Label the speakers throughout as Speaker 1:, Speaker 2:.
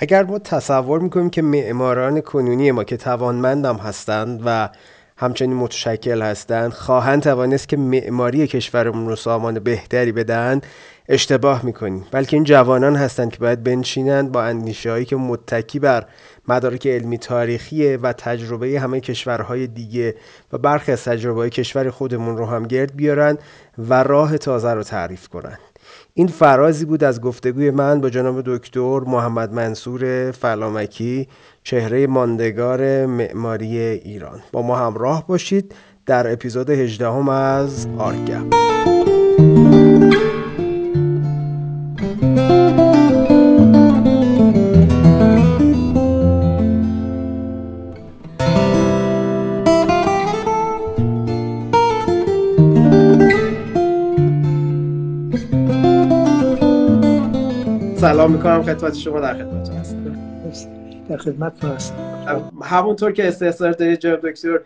Speaker 1: اگر ما تصور می‌کنیم که معماران کنونی ما که توانمندم هستند و همچنین متشکل هستند خواهند توانست که معماری کشورمون رو سامان بهتری بدن اشتباه می‌کنیم. بلکه این جوانان هستند که باید بنشینند با اندیشه هایی که متکی بر مدارک علمی تاریخی و تجربه همه کشورهای دیگه و برخی از تجربه های کشور خودمون رو هم گرد بیارن و راه تازه رو تعریف کنن. این فرازی بود از گفتگوی من با جناب دکتر محمد منصور فلامکی چهره ماندگار معماری ایران. با ما همراه باشید در اپیزود 18 هم از آرگپ. سلام می‌کنم خدمت شما در خدمت هستم.
Speaker 2: در خدمت هستم.
Speaker 1: همونطور که استحصال دارید جناب دکتر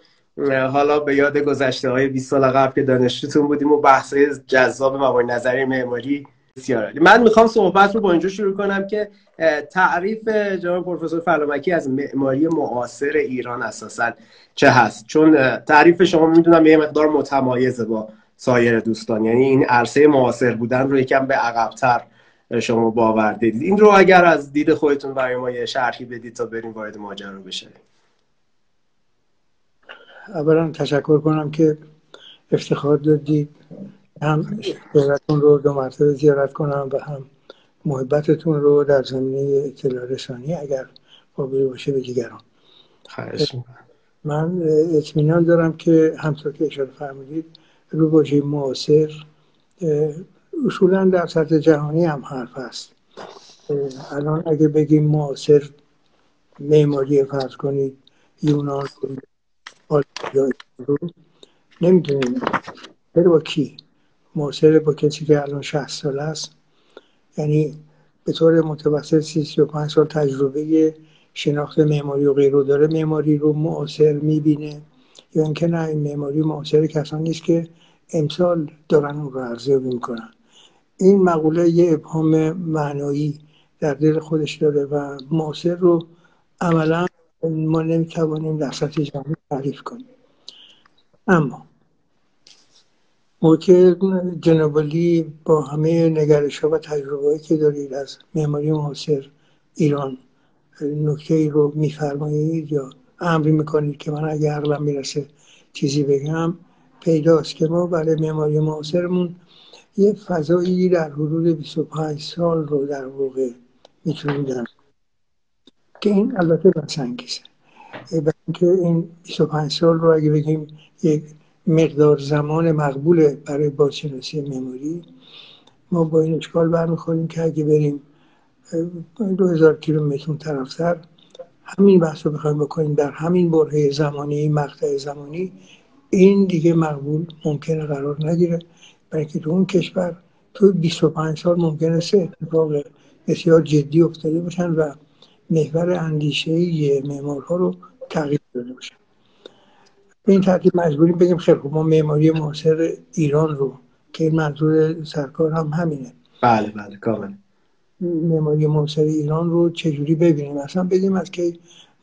Speaker 1: حالا به یاد گذشته های 20 سال قبل که دانشجوتون بودیم و بحث جذاب مبانی نظری معماری بسیار من می‌خوام صحبت رو با اینجا شروع کنم که تعریف جناب پروفسور فلامکی از معماری معاصر ایران اساسا چه هست؟ چون تعریف شما می‌دونم یه مقدار متمایزه با سایر دوستان. یعنی این عرصه معاصر بودن رو یکم به عقبتر شما باور دیدید این رو اگر از دید خودتون برای ما یه شرحی بدید تا بریم وارد ماجرا بشه
Speaker 2: اولا تشکر کنم که افتخار دادید. هم زیارتون رو دو مرتبه زیارت کنم و هم محبتتون رو در زمینه اطلاع رسانی اگر قابل باشه به دیگران. من اطمینان دارم که همطور که اشاره فرمودید رو واژه معاصر اصولا در سطح جهانی هم حرف هست. الان اگه بگیم معاصر معماری فرض کنید یونان نمی‌دونیم. بره با کی؟ معاصر با کسی که الان 60 سال است. یعنی به طور متوسط 35 سال تجربه شناخت معماری و غیره داره. معماری رو معاصر می‌بینه. یا اینکه نه این معماری معاصر کسانی نیست که امسال دارن اون رو ارزیابی می‌کنن. این مقوله یه ابهام معنایی در دل خودش داره و معاصر رو عملا ما نمی‌توانیم در سطح جهانی تعریف کنیم. اما موقع جنابالی با همه نگرش ها و تجربه که دارید از معماری معاصر ایران نکته ای رو میفرمایید یا امری می‌کنید که من اگه عقلم می‌رسه چیزی بگم پیداست که ما برای معماری معاصرمون یه فضایی در حدود 25 سال رو در واقع می‌تونیم که این البته بسنگیزه که این 25 سال رو اگه بگیم یک مقدار زمان مقبول برای بازشناسی مموری ما با این اشکال برمیخوریم که اگه بریم دو هزار کیلومتر طرفتر همین بحث رو بخوایم بکنیم در همین برهه زمانی مقطع زمانی این دیگه مقبول ممکنه قرار نگیره. برای که تو اون کشور تو 25 سال ممکنه سه اتفاق بسیار جدی افتاده باشن و محور اندیشه معمارها رو تغییر داده باشن. به این ترتیب مجبوریم بگیم خیلی ما معماری معاصر ایران رو که این منظور سرکار هم همینه.
Speaker 1: بله بله کامل.
Speaker 2: معماری معاصر ایران رو چجوری ببینیم؟ اصلا بگیم از که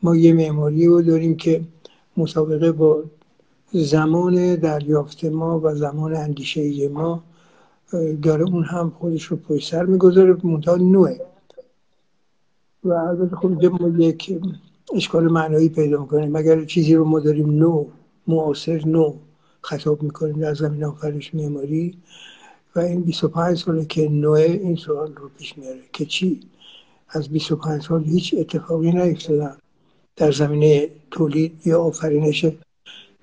Speaker 2: ما یه معماری رو داریم که مسابقه با زمان دریافت ما و زمان اندیشه ما داره اون هم خودش رو پشت سر می‌گذاره منتها نوعه. و البته خب ما یک اشکال معنایی پیدا می‌کنیم. اگر چیزی رو ما داریم نو معاصر نو خطاب می‌کنیم در زمین آفرینش معماری و این 25 ساله که نوع این سوال رو پیش میاره که چی؟ از 25 سال هیچ اتفاقی نیفتادن در زمینه تولید یا آفرینش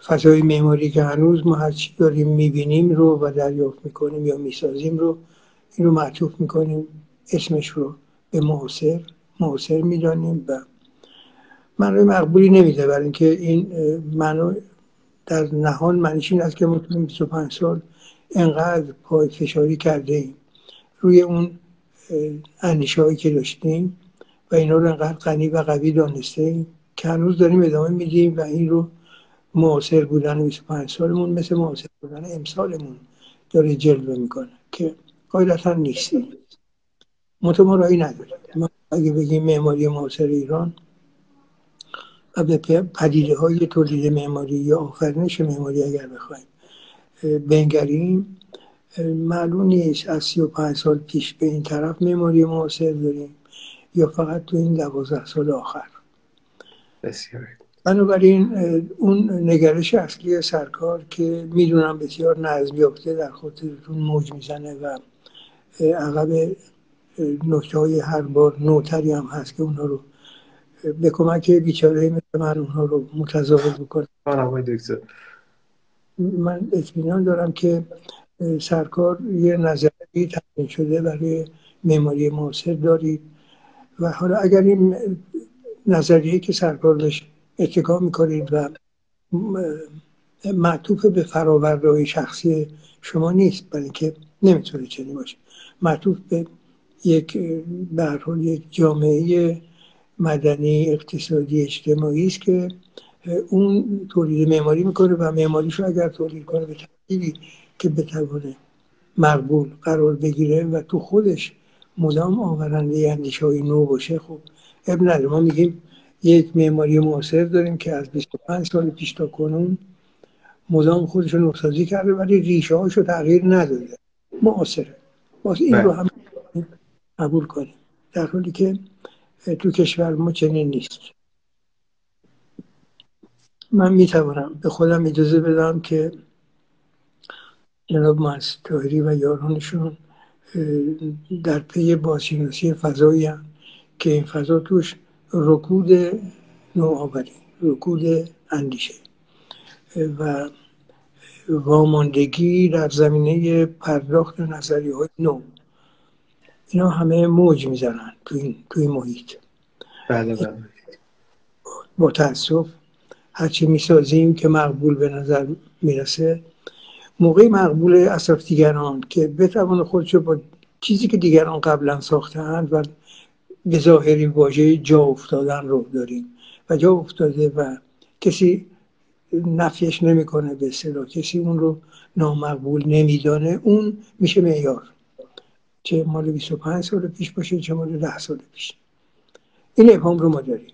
Speaker 2: فضای معماری که هنوز ما هرچی داریم می‌بینیم رو و دریافت می‌کنیم یا می‌سازیم رو این رو معطوف می‌کنیم. اسمش رو به معاصر معاصر می‌دانیم و معنای مقبولی نمیده برای اینکه این منو در نهان معنیش این است که ما تو 25 سال انقدر پای فشاری کرده ایم روی اون اندیشه که داشتیم و اینا رو انقدر غنی و قوی دانسته ایم که هنوز داریم ادامه میدیم و این رو معاصر بودن 25 سالمون مثل معاصر بودن امسالمون داره جلوه می‌کنه که قاعدتا نیستیم. ما رایی نداریم. ما اگه بگیم معماری معاصر ایران و به پدیده های تولید معماری یا آفرینش معماری اگر بخوایم بنگریم معلوم نیست از سی و پنج سال پیش به این طرف معماری معاصر داریم یا فقط تو این دوازده سال آخر.
Speaker 1: بسیار.
Speaker 2: بنابراین اون نگرش اصلی سرکار که می‌دونم بسیار نظم یافته در خاطرتون موج می‌زنه و عقب نکته های هر بار نوتری هم هست که اونها رو به کمک بیچاره مثل من اونها رو متضاعف بکنه. من اطمینان دارم که سرکار یه نظری تمرین شده برای معماری معاصر دارید و حالا اگر این نظریه که سرکار بهش اتکا می‌کنید و معطوف به فراورده شخصی شما نیست برای اینکه نمی‌تونه چنین باشه. معطوف به یک به یک جامعه مدنی اقتصادی اجتماعی است که اون تولید معماری می‌کنه و معماریشو اگر تولید کنه به ترتیبی که بتوانه مقبول قرار بگیره و تو خودش مدام آورنده اندیشه های نو باشه خب اب نداره. ما میگیم یک معماری معاصر داریم که از 25 سال پیش تا کنون مدام خودش رو نوسازی کرده ولی ریشه هاشو تغییر نداده. معاصره. باز این رو هم قبول کنیم. در حالی که تو کشور ما چنین نیست. من می‌توانم به خودم اجازه بدم که جناب مهندس و یارانشون در پی بازشناسی فضایی هم که این فضا توش رکود نوآوری رکود اندیشه. و واماندگی در زمینه پرداخت نظری های نو. اینا همه موج می‌زنن توی این, محیط.
Speaker 1: بله بله.
Speaker 2: با تاسف هرچی می‌سازیم که مقبول به نظر می‌رسه. موقعی مقبول اصرف دیگران که بتوان خودش با چیزی که دیگران قبلا ساختند و به ظاهری واژه جا افتادن رو داریم. و جا افتاده و کسی نفیش نمی‌کنه به اصطلاح کسی اون رو نامقبول نمیدانه. اون میشه معیار. چه مال 25 سال پیش باشه چه مال 10 سال پیش. این ابهام رو ما داریم.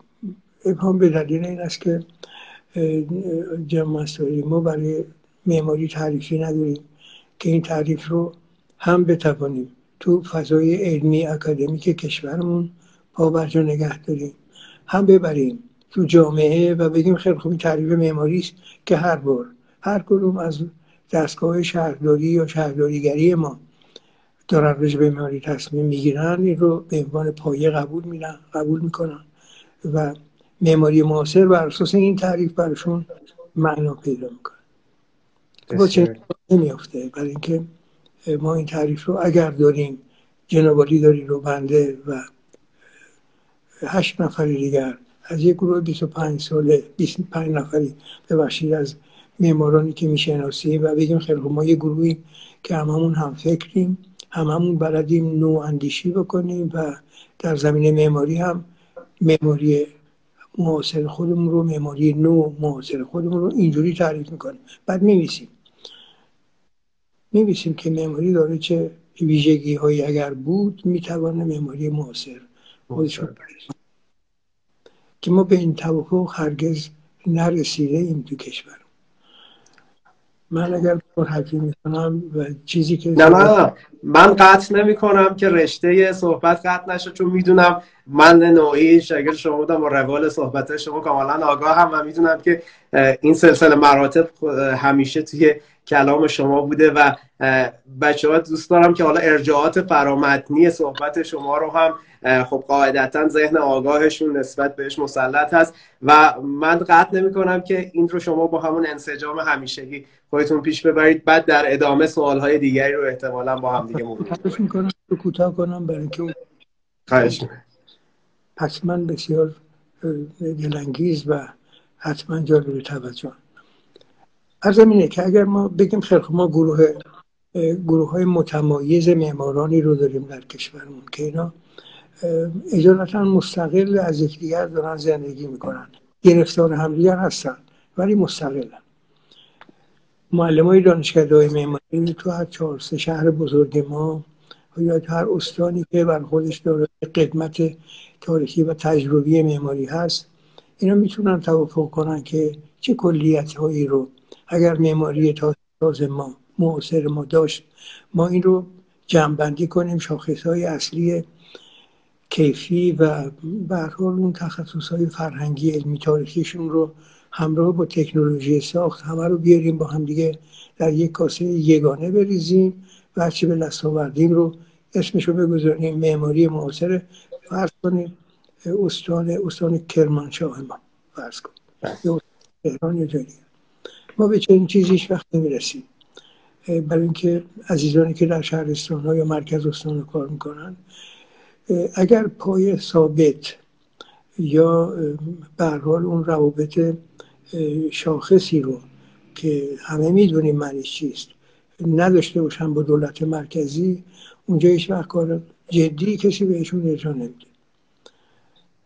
Speaker 2: ابهام به دلیل این است که جمع ما برای معماری تعریفی نداریم که این تعریف رو هم بتوانیم تو فضای علمی اکادمیک کشورمون پا برجا نگه داریم هم ببریم تو جامعه و بگیم خیلی خوب این تعریف معماری است که هر بار هر کدوم از دستگاه شهرداری یا شهرداریگری ما دارن رجب به معماری تصمیم می‌گیرن این رو به عنوان پایه قبول میرن قبول می‌کنن و معماری معاصر بر اساس این تعریف برشون معنا پیدا می‌کنه. با چه نمیافته برای اینکه ما این تعریف رو اگر داریم جنابالی داری رو بنده و هشت نفر دیگر از یک گروه 25 ساله 25 نفری ببخشید از معمارانی که می‌شناسیم و بگیم خیلی ما یه گروهی که هممون هم فکریم هممون بلدیم نو اندیشی بکنیم و در زمینه معماری هم معماری معاصر خودمون رو معماری نو معاصر خودمون رو اینجوری تعریف می‌کنیم. بعد میمیسیم میبیسیم که معماری داره چه ویژگی هایی اگر بود می‌توانه معماری معاصر خودشون که ما به این توافق هرگز نرسیده ایم تو کشور. من اگر پر حرفی می‌کنم و چیزی که
Speaker 1: نه نه من قطع نمی کنم که رشته صحبت قطع نشه چون می‌دونم من نوعی شاگرد شما بودم و روال صحبت شما کاملا آگاه هم و می‌دونم که این سلسله مراتب همیشه توی کلام شما بوده و بچه ها دوست دارم که حالا ارجاعات فرامتنی صحبت شما رو هم خب قاعدتا ذهن آگاهشون نسبت بهش مسلط هست. و من قطع نمی کنم که این رو شما با همون انسجام همیشگی خودتون پیش ببرید. بعد در ادامه سوال های دیگری رو احتمالا با هم دیگه
Speaker 2: می‌کنم کوتاه کنم برای اینکه
Speaker 1: خواهش
Speaker 2: حتما بسیار دلانگیز و حتما جالب توجه. از اینه که اگر ما بگیم خیلی ما گروه گروه های متمایز معمارانی رو داریم در کشورمون که اینا اجالتا مستقل از یکدیگر دارن زندگی می‌کنن. گرفتار همدیگر هستن ولی مستقلن. معلم های دانشگاه معماری تو هر چهار سه شهر بزرگ ما یا هر استانی که بر خودش داره قدمت تاریخی و تجربی معماری هست اینا می‌تونن توافق کنن که چه کلیت هایی رو اگر معماری تازه ما معاصر ما داشت ما این رو جمعبندی کنیم شاخص های اصلی کیفی و به اون تخصص های فرهنگی علمی تاریخیشون رو همراه با تکنولوژی ساخت همه رو بیاریم با هم دیگه در یک کاسه یگانه بریزیم و هرچی به دست آوردیم رو اسمش رو بگذاریم معماری معاصر. فرض کنیم استان استان کرمانشاه ما فرض کن یا تهران یا جایی ما به چنین چیزی هیچ وقت نمی‌رسیم. برای اینکه عزیزانی که در شهرستان ها یا مرکز استان کار می‌کنن اگر پای ثابت یا به اون روابط شاخصی رو که همه می‌دونیم معنی چیست نداشته باشن با دولت مرکزی اونجا هیچ وقت کار جدی کسی بهشون ارجا نمیده.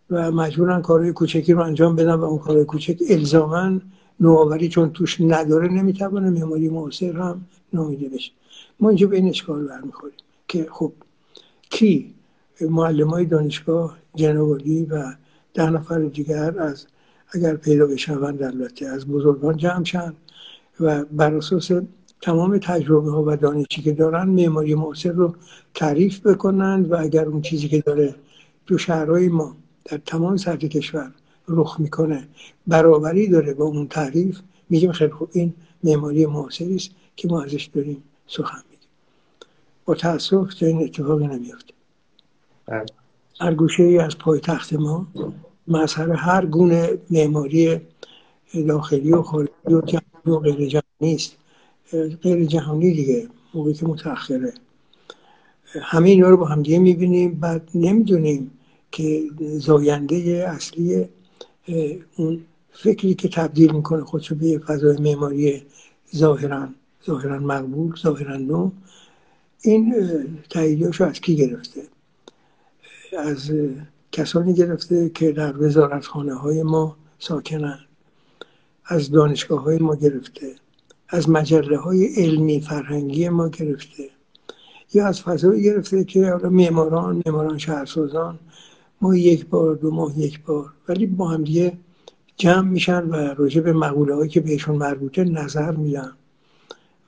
Speaker 2: و مجبورن کارهای کوچکی رو انجام بدن و اون کارهای کوچک الزاما نوآوری چون توش نداره نمی‌توانه معماری معاصر هم نامیده بشه. ما اینجا به این اشکال برمیخوریم که خب کی معلم های دانشگاه جنوالی و ده نفر دیگر از اگر پیدا بشوند البته از بزرگان جمع شن و بر اساس تمام تجربه ها و دانشی که دارن معماری معاصر رو تعریف بکنند و اگر اون چیزی که داره تو شهرهای ما در تمام سطح کشور رخ می‌کنه برابری داره با اون تعریف میگیم خیلی خوب این معماری معاصری است که ما ازش داریم سخن میگیم با تاسف این اتفاقی نمیافته. هر گوشه ای از پایتخت ما مظهر هر گونه معماری داخلی و خارجی و جهانی و غیر جهانی است. غیر جهانی دیگه موقعی که متأخره. همه اینا رو با هم دیگه می‌بینیم. بعد نمی‌دونیم که زاینده اصلی اون فکری که تبدیل می‌کنه خودشو به فضای معماری ظاهرا ظاهرا مقبول ظاهرا نو این تاییدیاشو از کی گرفته؟ از کسانی گرفته که در وزارتخانه های ما ساکنن از دانشگاه های ما گرفته از مجله های علمی فرهنگی ما گرفته یا از فضایی گرفته که حالا معماران معماران شهرسازان ما یک بار دو ماه یک بار ولی با هم دیگه جمع میشن و راجع به مقوله هایی که بهشون مربوطه نظر میدن.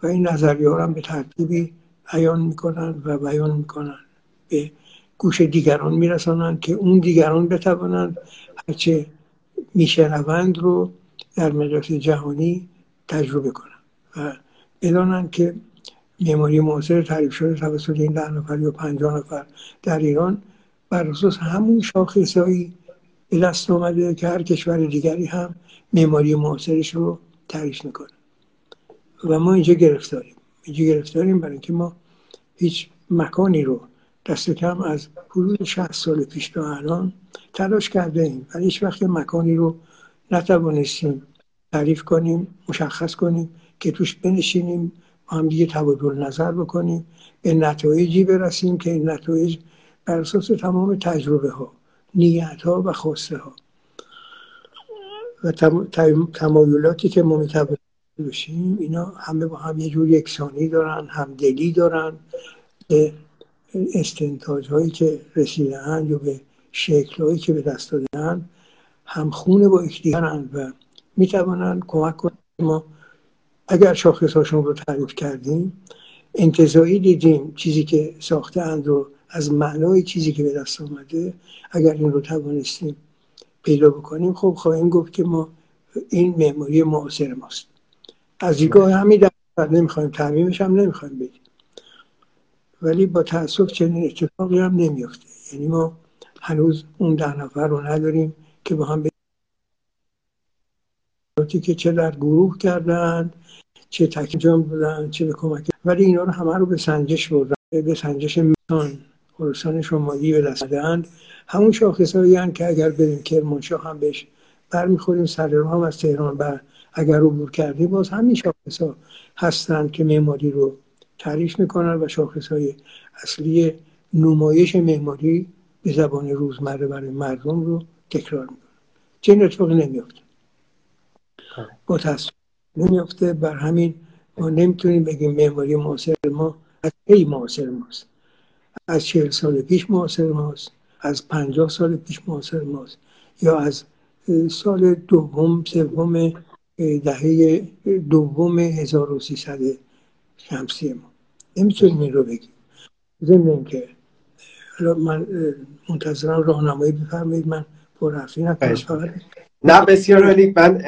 Speaker 2: و این نظریه ها هم به ترتیبی بیان می‌کنن و بیان می‌کنن. به گوش دیگران میرسانند که اون دیگران بتوانند هرچه میشنوند رو در مقیاس جهانی تجربه کنند و بدانند که معماری معاصر تعریف شده توسط این ده نفر یا پنجاه نفر در ایران بر اساس همون شاخصهایی به دست آمده که هر کشور دیگری هم معماری معاصرش رو تعریف می‌کنه. و ما اینجا گرفتاریم. اینجا گرفتاریم برای اینکه ما هیچ مکانی رو دست کم از حدود 60 سال پیش تا الان تلاش کرده ایم ولی هیچ وقت مکانی رو نتوانستیم تعریف کنیم مشخص کنیم که توش بنشینیم با هم دیگه تبادل نظر بکنیم به نتایجی برسیم که این نتایج بر اساس تمام تجربه ها نیت ها و خواسته ها و تمایلاتی که ما می‌توانیم بشیم اینا همه با هم یه جور یکسانی دارن همدلی دارن استنتاج هایی که رسیدن یا به شکل هایی که به دست دادن همخونه با یکدیگرند و می‌توانند کمک کنند. ما اگر شاخص هاشون رو تعریف کردیم انتظایی دیدیم چیزی که ساخته اند رو از معنای چیزی که به دست آمده اگر این رو توانستیم پیدا بکنیم خب خواهیم گفت که ما این معماری معاصر ماست. از دیگاه همین در نمی‌خوایم تعمیمش هم نمی‌خوایم بگیم ولی با تاسف چنین اتفاقی هم نمیفته. یعنی ما هنوز اون ده نفر رو نداریم که با هم که چه در گروه کردند چه تکنجام بودن چه به کمک ولی اینا رو همه رو به سنجش بردن. به سنجش میتان خراسان شمالی به دست دهند همون شاخص هایی که اگر بریم کرمانشاه هم بهش برمیخوریم سر رو هم از تهران بر اگر عبور کردیم باز همین شاخص ها هستند که معماری رو تعریف می‌کنن و شاخص های اصلی نمایش معماری به زبان روزمره برای مردم رو تکرار می‌کنن. چه اتفاقی نمیافته؟ با تصویر نمیافته. بر همین ما نمی‌تونیم بگیم معماری معاصر ما از کی معاصر ماست؟ از چهل سال پیش معاصر ماست؟ از پنجاه سال پیش معاصر ماست؟ یا از سال دوم سوم دهه دوم 1300 شمسی ما؟ نمی‌تونیم این رو بگیم. ضمن که من منتظرم راهنمایی بفرمایید. من پر حرفی
Speaker 1: نه بسیار عالی. من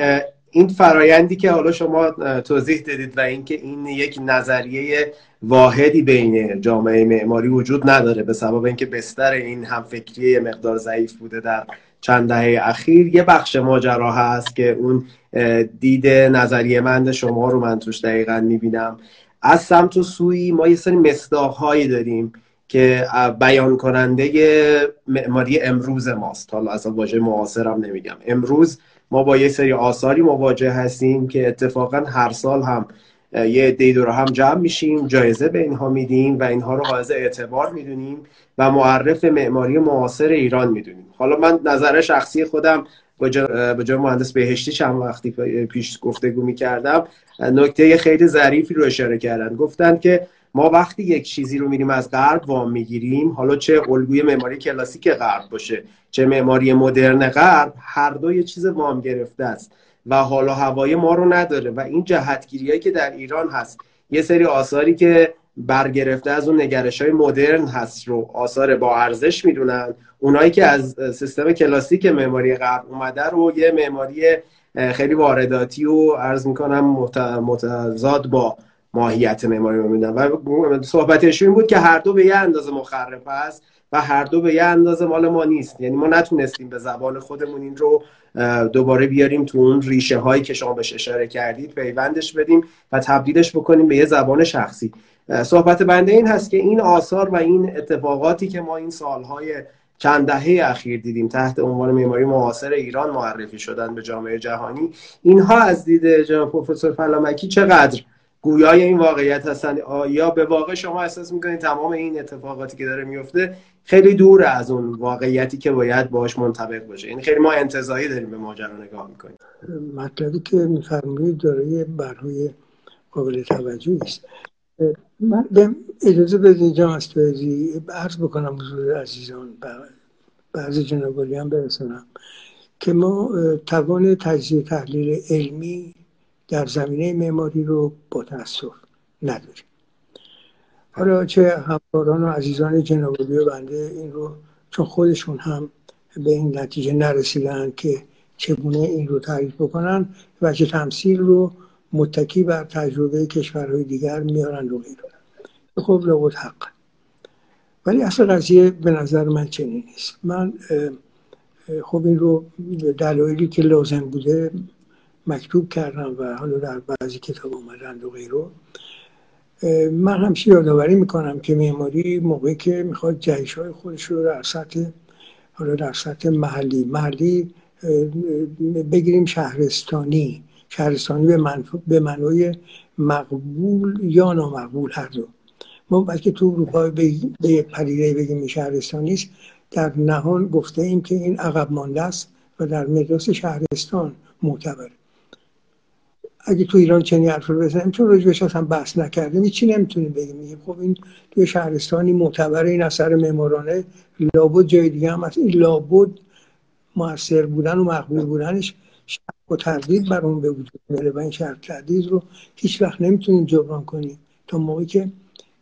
Speaker 1: این فرایندی که حالا شما توضیح دادید و اینکه این یک نظریه واحدی بین جامعه معماری وجود نداره به سبب اینکه بستر این همفکری مقدار ضعیف بوده در چند دهه اخیر یه بخش ماجرا هست که اون دید نظریه مند شما رو من توش دقیقا می‌بینم. از سمت و سوی ما یه سری مصداقهایی داریم که بیان کننده معماری امروز ماست. حالا اصلا واژه معاصرم نمیگم. امروز ما با یه سری آثاری مواجه هستیم که اتفاقا هر سال هم یه دی رو هم جمع میشیم جایزه به اینها میدیم و اینها رو حائز اعتبار می‌دونیم و معرف معماری معاصر ایران می‌دونیم. حالا من نظر شخصی خودم با جای مهندس بهشتی چند وقتی پیش گفتگو می‌کردم نکته خیلی ظریفی رو اشاره کردن. گفتن که ما وقتی یک چیزی رو میریم از غرب وام می‌گیریم حالا چه الگوی معماری کلاسیک غرب باشه چه معماری مدرن غرب هر دو یه چیز وام گرفته است و حالا هوای ما رو نداره و این جهتگیریایی که در ایران هست. یه سری آثاری که برگرفته از اون نگرش های مدرن هست رو آثار با ارزش می‌دونن. اونایی که از سیستم کلاسیک معماری غرب اومده رو یه معماری خیلی وارداتی و عرض می‌کنم متضاد با ماهیت معماری رو میدن و صحبتش این بود که هر دو به یه اندازه مخرف است و هر دو به یه اندازه مال ما نیست. یعنی ما نتونستیم به زبان خودمون این رو دوباره بیاریم تو اون ریشه هایی که شما بهش اشاره کردید پیوندش بدیم و تبدیلش بکنیم به یه زبان شخصی. صحبت بنده این هست که این آثار و این اتفاقاتی که ما این سالهای چند دهه اخیر دیدیم تحت عنوان معماری معاصر ایران معرفی شدن به جامعه جهانی. اینها از دید جناب پروفسور فلامکی چقدر گویای این واقعیت هستن؟ یا به واقع شما احساس می‌کنید تمام این اتفاقاتی که داره میفته خیلی دور از اون واقعیتی که باید باش منطبق باشه؟ یعنی خیلی ما انتظایی داریم به ماجرا نگاه می‌کنیم.
Speaker 2: مطلبی که میفرمایید دارای برای قابل توجهی است. من به اجازه بدید استویزی عرض بکنم حضور عزیزان. بعضی جنابالی هم برسنم که ما توان تجزیه تحلیل علمی در زمینه معماری رو با تاسف نداریم. حالا چه همکاران و عزیزان جنابالی و بنده این رو چون خودشون هم به این نتیجه نرسیدن که چگونه این رو تعریف بکنن و چه تمثیل رو متکی بر تجربه کشورهای دیگر میارن و غیره. خب لابد حق. ولی اصل قضیه به نظر من چنین نیست. من خب این رو دلایلی که لازم بوده مکتوب کردم و حالا در بعضی کتاب آمدند و غیره. من همیشه یادآوری می‌کنم که معماری موقعی که می‌خواد جهش های خودش رو در سطح حالا در سطح محلی محلی بگیریم شهرستانی شهرستانی به, به معنای مقبول یا نامقبول هر دو. ما بلکه تو اروپا به پدیده بگیم شهرستانی است در نهان گفته ایم که این عقب مانده است و در مدرس شهرستان معتبره. اگه تو ایران چنین حرف رو بزنیم چون راجبش اصلا بحث نکردیم چی نمی‌تونیم بگیم. میگیم خب این توی شهرستانی معتبر این اثر معمارانه. لابد جای دیگه هم هست. این لابد موثر بودن و مقبول بودنش شک و تردید بر اون به وجود میاره و این شرط تردید رو هیچ وقت نمی‌تونیم جبران کنیم. تا موقعی که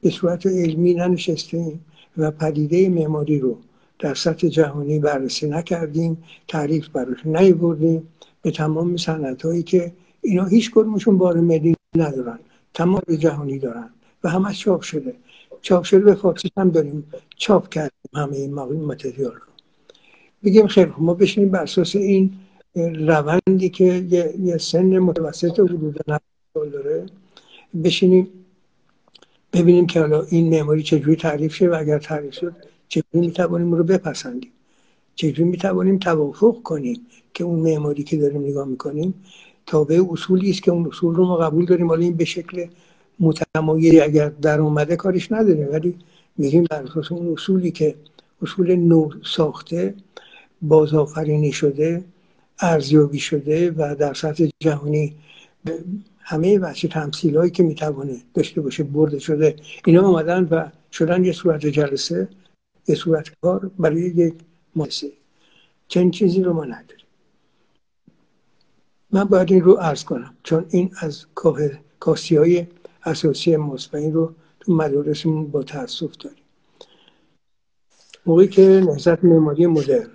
Speaker 2: به صورت علمی ننشستیم و پدیده معماری رو در سطح جهانی بررسی نکردیم تعریف براش نیوردیم به تمام سنت هایی که اینا هیچ کدومشون بار ملی ندارن تمام جهانی دارن و همه چاپ شده. چاپ شده به فارسی هم داریم چاپ کردیم همه این متریال رو. بگیم خیلی ما بشینیم بر اساس این روندی که یه, یه سن متوسط حدود سال داره بشینیم ببینیم که حالا این معماری چجوری تعریف شه و اگر تعریف شد چجوری می‌توانیم رو بپسندیم؟ چجوری می‌توانیم توافق کنیم که اون معماری که داریم نگاه می‌کنیم تابع اصولی است که اون اصول رو ما قبول داریم؟ حالا این به شکل متمایلی اگر در اومده کارش نداریم ولی میگیم بر اساس اون اصولی که اصول نو ساخته بازآفرینی شده ارزیابی شده و در سطح جهانی همه بچه تمثیل هایی که می‌توانه داشته باشه برده شده اینا آمدن و شدن یه صورت جلسه به صورت کار برای یک مؤسسه. چنین چیزی رو ما نداریم. من باید این رو عرض کنم چون این از کاسی های اساسی ماست و این رو تو مدارسمون با تاسف داریم. موقعی که نهضت معماری مدرن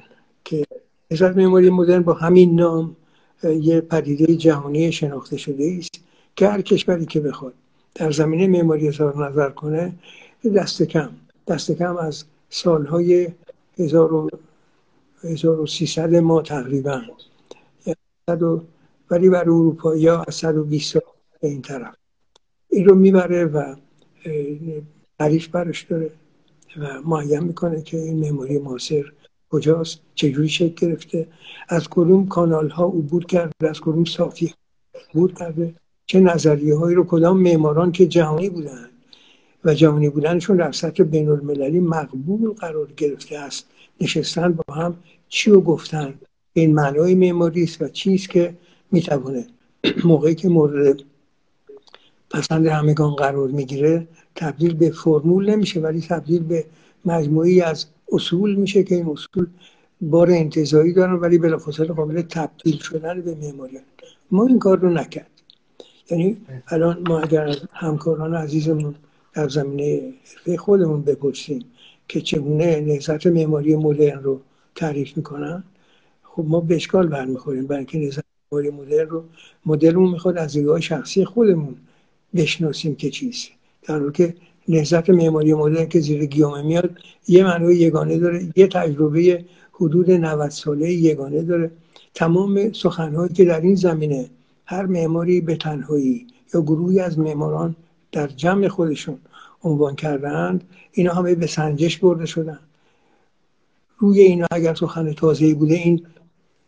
Speaker 2: که نهضت معماری مدرن با همین نام یه پدیده جهانی شناخته شده است که هر کشوری که بخواد در زمینه معماری اظهار نظر کنه دست کم. دست کم از سالهای 1300 ما تقریبا. ولی بر اروپایی ها از 120 سال این طرف. این رو می‌بره و تعریف برش داره و معین می‌کنه که این معماری معاصر کجاست چجوری شکل گرفته از کدوم کانال ها عبور کرده از کدوم صافی عبور کرده. چه نظریه هایی رو کدام معماران که جهانی بودن و جهانی بودنشون در سطح بین المللی مقبول قرار گرفته است. نشستن با هم چی رو گفتن؟ این معنای معماری است و چیست که می‌توانه؟ موقعی که مورد پسند همگان قرار می‌گیره تبدیل به فرمول نمیشه ولی تبدیل به مجموعی از اصول میشه که این اصول بار انتظایی دارن ولی بلافاصله قابل تبدیل شدن به معماری ما این کار رو نکرد یعنی الان ما اگر از همکاران عزیزمون در زمینه خودمون بپرسیم که چگونه نهضت معماری مدرن رو تعریف می‌کنن خب ما به اشکال برمیخوریم برای اینکه نهضت معماری مدرن رو مدلمون می‌خواد از دیدگاه شخصی خودمون بشناسیم که چیست. در حالی که نهضت معماری مدرن که زیر گیومه میاد یه معنای یگانه داره یه تجربه حدود 90 ساله یگانه داره. تمام سخنهایی که در این زمینه هر معماری به تنهایی یا گروهی از معماران در جمع خودشون عنوان کردند اینا همه به سنجش برده شدن روی اینا اگر سخن تازه بوده این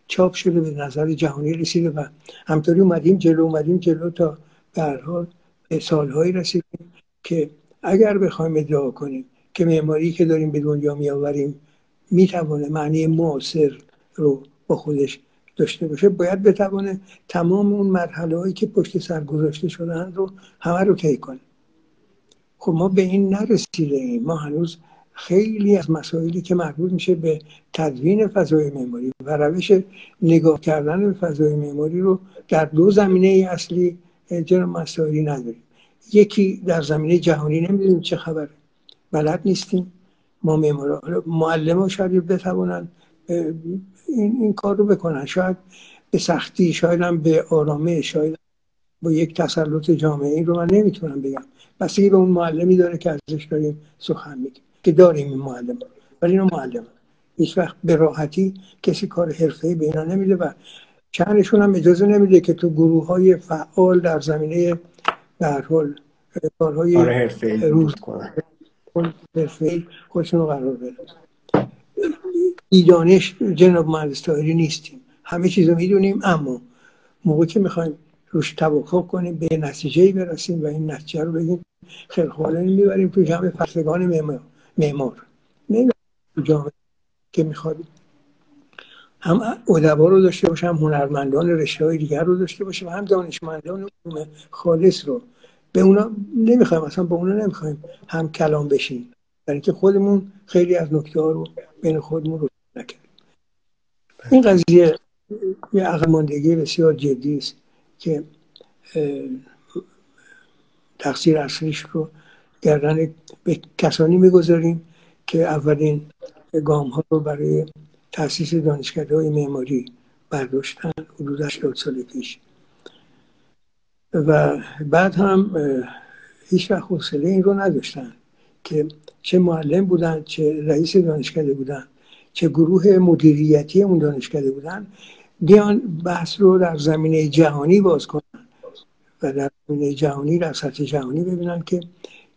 Speaker 2: چاپ شده به نظر جهانی رسیده و همطوری اومدیم جلو اومدیم جلو تا در حال به سالهایی رسیدیم که اگر بخوایم ادعا کنیم که معماری که داریم به دنیا میآوریم می‌توانه معنی معاصر رو با خودش داشته باشه باید بتوانه تمام اون مرحله هایی که پشت سر گذاشته شدن رو همه رو طی کنه. خب ما به این نرسیده ایم. ما هنوز خیلی از مسائلی که مربوط میشه به تدوین فضای معماری و روش نگاه کردن به فضای معماری رو در دو زمینه اصلی جناب مسائلی نداریم. یکی در زمینه جهانی نمی‌دونیم چه خبره. بلد نیستیم. ما معلم ها شاید بتوانند این, این کار رو بکنن. شاید به سختی شاید هم به آرامه شاید با یک تسلط جامعه این رو من نمی‌تونم بگم. بسیاری به اون معلمی داره که ازش داریم سخن میگیم که داریم این معلم ولی اینو معلم هیچ وقت به راحتی کسی کار حرفه‌ای به اینا نمیده و چندشون هم اجازه نمیده که تو گروه های فعال در زمینه در حال کارهای روز خودشون رو قرار بده ایدانش جناب مهندس نیستیم. همه چیز رو می‌دونیم اما موقع که می‌خوایم روش توافق کنیم به نتیجه برسیم و این نتیجه رو بگیم خیلی خواهد می‌بریم تو جمع فرسگان معمار. نه جامعه که می‌خواد. هم ادبا رو داشته باشه هم هنرمندان رشته های دیگر رو داشته باشه و هم دانشمندان خالص رو. به اونا نمی‌خوایم اصلا به اونا نمی‌خوایم هم کلام بشیم برای اینکه خودمون خیلی از نکته ها رو بین خودمون رو نکرد. این قضیه یه عقل ماندگی بسیار جدی است که تقصیر اصلیش رو گردن به کسانی می‌گذاریم که اولین گام ها رو برای تاسیس دانشکده های معماری برداشتن حدود 80 سال پیش. و بعد هم هیچ وقت حوصله این رو نداشتن که چه معلم بودن چه رئیس دانشکده بودن. چه گروه مدیریتی اون دانشکده بودن بیان بحث رو در زمینه جهانی باز کنن و در زمینه جهانی در سطح جهانی ببینن که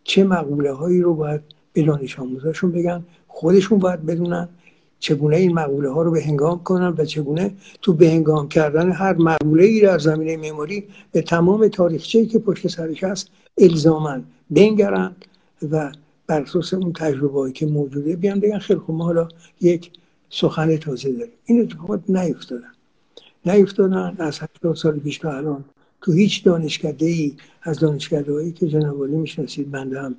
Speaker 2: چه مقوله هایی رو باید به دانش آموزاشون بگن خودشون باید بدونن چگونه این مقوله ها رو به هنگام کنن و چگونه تو به هنگام کردن هر مقوله ای در زمینه معماری به تمام تاریخچه‌ای که پشت سرش هست الزامن بنگرن و بر اساس اون تجربه که موجوده بیان بگن خیلی خوب ما حالا یک سخن تازه داریم. این اتفاقات نیفتادن. نیفتادن از 80 سال پیش تا الان. تو هیچ دانشکده ای از دانشکده هایی که جناب می‌شناسید بنده هم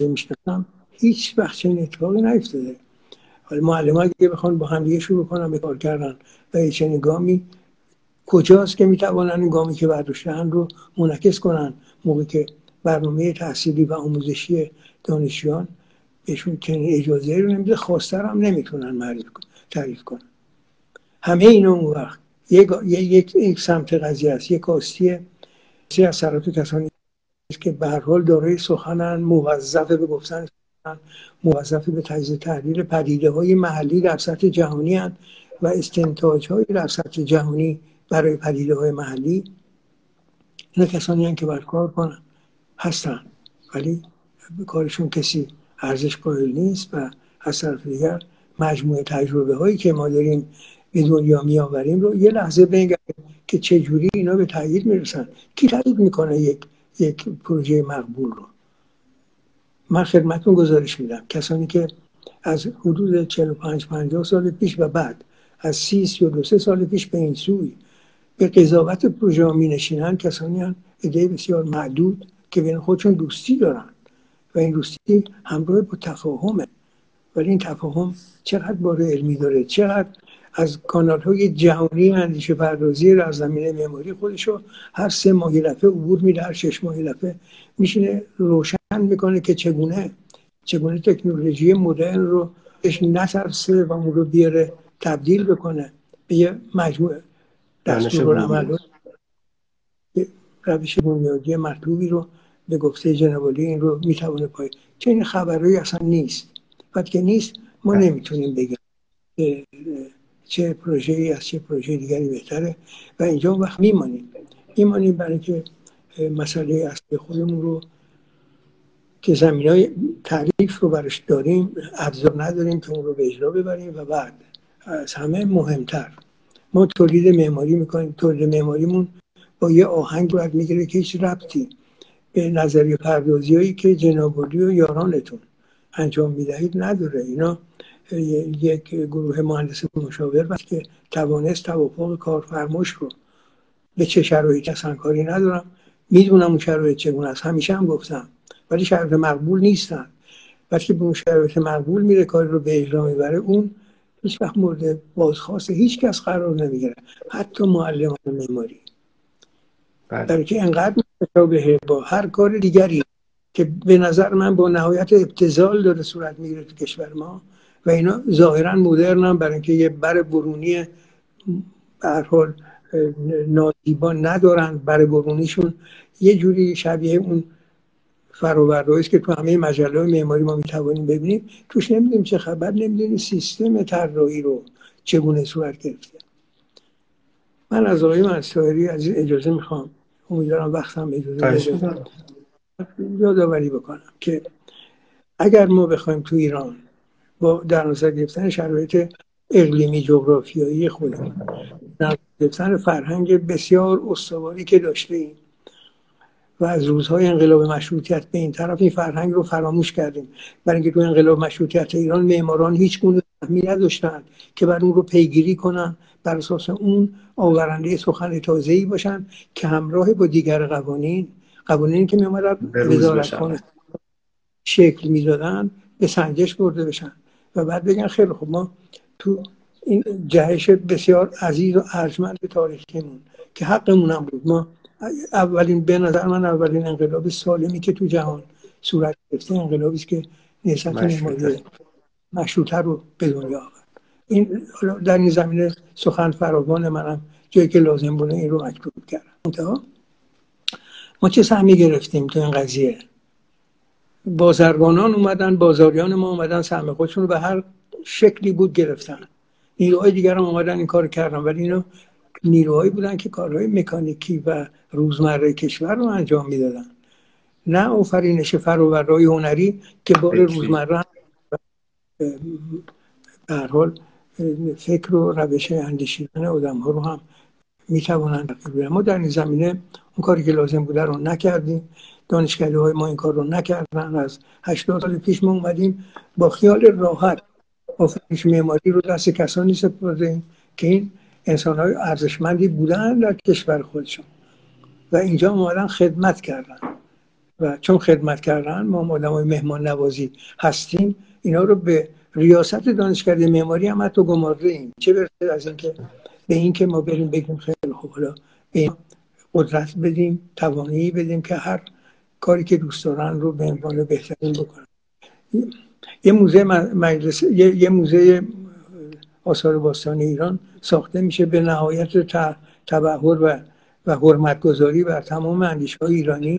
Speaker 2: می‌شناسم هیچ وقت چنین اتفاقی نیفتاده. حالا معلم اگه بخوان با هم دیگه شروع کنن به کار کردن و چنین گامی کجاست که می‌توانن این گامی که برداشتن رو منعکس کنن؟ موقعی که برنامه تحصیلی و آموزشی دانشجویان بهشون چنین اجازه رو نمیده خواستر هم نمی‌تونن تعریف کنن. همه اینا اون وقت. یک, یک،, یک سمت قضیه است. یک کاستی از طرف کسانی که به هر حال دارای سخنن موظف به گفتن موظف به تجزیه تحلیل پدیده های محلی در سطح جهانی هن و استنتاج های در سطح جهانی برای پدیده های محلی. اینا کسانی هن که باید کار کنن. هستن. ولی کارشون کسی ارزش قائل نیست و از طرف دیگر مجموعه تجربه هایی که ما داریم به دنیا می آوریم رو یه لحظه بنگریم که چجوری اینا به تایید می‌رسن. کی تایید می‌کنه یک یک پروژه مقبول رو؟ من خدمتون گزارش میدم. کسانی که از حدود 45 50 سال پیش و بعد از 30 32 سال پیش به این سوی به قضاوت پروژه می نشینن کسانی هم ایده بسیار معدود که بین خودشون دوستی دارن. و این دوستی همراه با تفاهمه. ولی این تفاهم چقدر بار علمی داره؟ چقدر از کانال های جهانی اندیشه پردازی در زمینه معماری خودشو هر سه ماهی دفعه عبور میده هر شش ماهی دفعه میشینه روشن می‌کنه که چگونه چگونه تکنولوژی مدرن رو بهش نترسه و اون رو بیاره تبدیل بکنه به یه مجموعه دستور عمل روش بنیادی مطلوبی رو به گفته جنوالی این رو می‌تونه پای چه این خبرهایی اصلا نیست. وقتی که نیست ما بله. نمی‌تونیم بگیم چه پروژه ای از چه پروژه دیگری بهتره. و اینجا وقت میمانیم. میمانیم برای که مسئله اصلی خودمون رو که زمین های تعریف رو برش داریم ابزار نداریم که اون رو به اجرا ببریم و بعد از همه مهمتر. ما تولید معماری می‌کنیم. تولید معماریمون با یه آهنگ باید می‌گیره که هیچ ربطی به نظریه پردازی هایی که جنابالی و یارانتون انجام می‌دهید نداره. اینا یک گروه مهندس مشاور وقتی که توانست توافق کارفرماش رو به چه شرایطی اصلا کاری ندارم. می‌دونم اون شرایط چگونه است. همیشه هم گفتم. ولی شرایط مقبول نیستن. وقتی به اون شرایط مقبول میره کاری رو به اجرا می‌بره اون هیچ وقت مورد بازخواست هیچ کس قرار نمی‌گیره. حتی معلمان معماری. برای که انقدر مشابهه با هر کار دیگری که به نظر من با نهایت ابتزال داره صورت می‌گیره تو کشور ما و اینا ظاهرا مدرن برای اینکه یه بر برونی به حال نازیبا ندارن بر برونیشون یه جوری شبیه اون است که تو همه مجله های معماری ما می‌توانیم ببینیم. توش نمی‌دونیم چه خبر نمی‌دونیم سیستم طراحی رو چگونه صورت گرفته. من از آقای منصوری از اجازه می‌خوام امیدوارم وقتم اجازه بده یادآوری بکنم که اگر ما بخوایم تو ایران با در نظر گرفتن شرایط اقلیمی جغرافیایی خودمون در گرفتن فرهنگ بسیار استواری که داشته ایم و از روزهای انقلاب مشروطیت به این طرف این فرهنگ رو فراموش کردیم. برای اینکه تو انقلاب مشروطیت ایران معماران هیچ گونه فهمی نداشتن که بر اون رو پیگیری کنن بر اساس اون آورنده سخن تازه‌ای باشن که همراه با دیگر قوانین قوانینی که میامدن وزارت شکل می‌دادن به سنجش برده بشن. و بعد بگن خیلی خب ما تو این جهش بسیار عزیز و ارجمند تاریخیمون که حقمون هم بود. ما اولین به نظر من اولین انقلاب سالمی که تو جهان صورت گرفته انقلابی است که نهضت نمایی مشروطه رو به دنیا آورد. این در این زمینه سخن فراوان منم جایی که لازم بوده این رو مکتوب کردم. ما چه سهمی گرفتیم تو این قضیه؟ بازرگانان اومدن بازاریان ما اومدن سهم خودشون رو به هر شکلی بود گرفتن. نیروهای دیگر هم اومدن این کار کردن ولی اینو نیروهایی بودن که کارهای مکانیکی و روزمره کشور رو انجام می‌دادن. نه آفرینش فراورهای هنری که بار روزمره به حال فکر و روش اندیشیدن آدم ها رو هم می‌توانند ما در این زمینه اون کاری که لازم بوده رو نکردیم. دانشکده های ما این کار رو نکردن. از 80 سال پیش ما اومدیم با خیال راحت آفرینش معماری رو دست کسانی سپردیم که این انسان های ارزشمندی بودن در کشور خودشون. و اینجا اومدن خدمت کردن. و چون خدمت کردن ما های مهمان نوازی هستیم. اینا رو به ریاست دانشکده معماری هم حتی گمارده ایم. چه برسه از اینکه به اینکه ما بریم بگیم خیلی خوب حالا قدرت بدیم توانایی بدیم که هر کاری که دوست دارن رو به عنوان بهترین بکنن. یه موزه مجلس یه, موزه آثار باستان ایران ساخته میشه به نهایت تبهر و و حرمتگذاری بر تمام اندیش های ایرانی.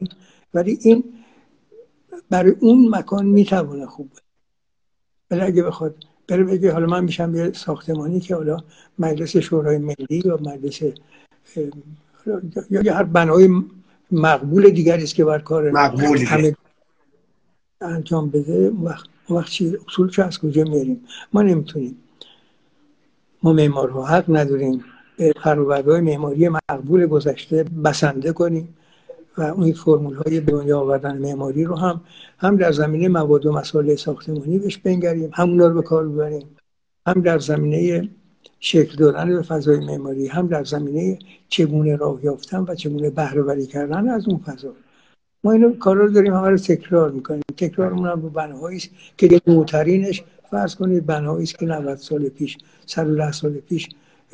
Speaker 2: ولی این برای اون مکان می‌توانه خوب ولی اگه بخواد بره بگه حالا من میشم یه ساختمانی که حالا مجلس شورای ملی یا مجلس یا هر بنای مقبول دیگری است که بر کار همه انجام بده وقت وقت چی اصول چه از کجا میاریم؟ ما نمی‌تونیم. ما معمارها حق نداریم. به های معماری مقبول گذشته بسنده کنیم. و اون فرمول های دنیا آوردن معماری رو هم هم در زمینه مواد و مسائل ساختمانی بهش بنگریم همونا رو به کار ببریم هم در زمینه شکل دادن به فضای معماری هم در زمینه چگونه راه یافتن و چگونه بهره کردن از اون فضا. ما اینو کارا رو داریم همه رو تکرار می‌کنیم. تکرارمون هم به بناهایی است که نوترینش فرض کنید بناهایی است که 90 سال پیش 110 سال پیش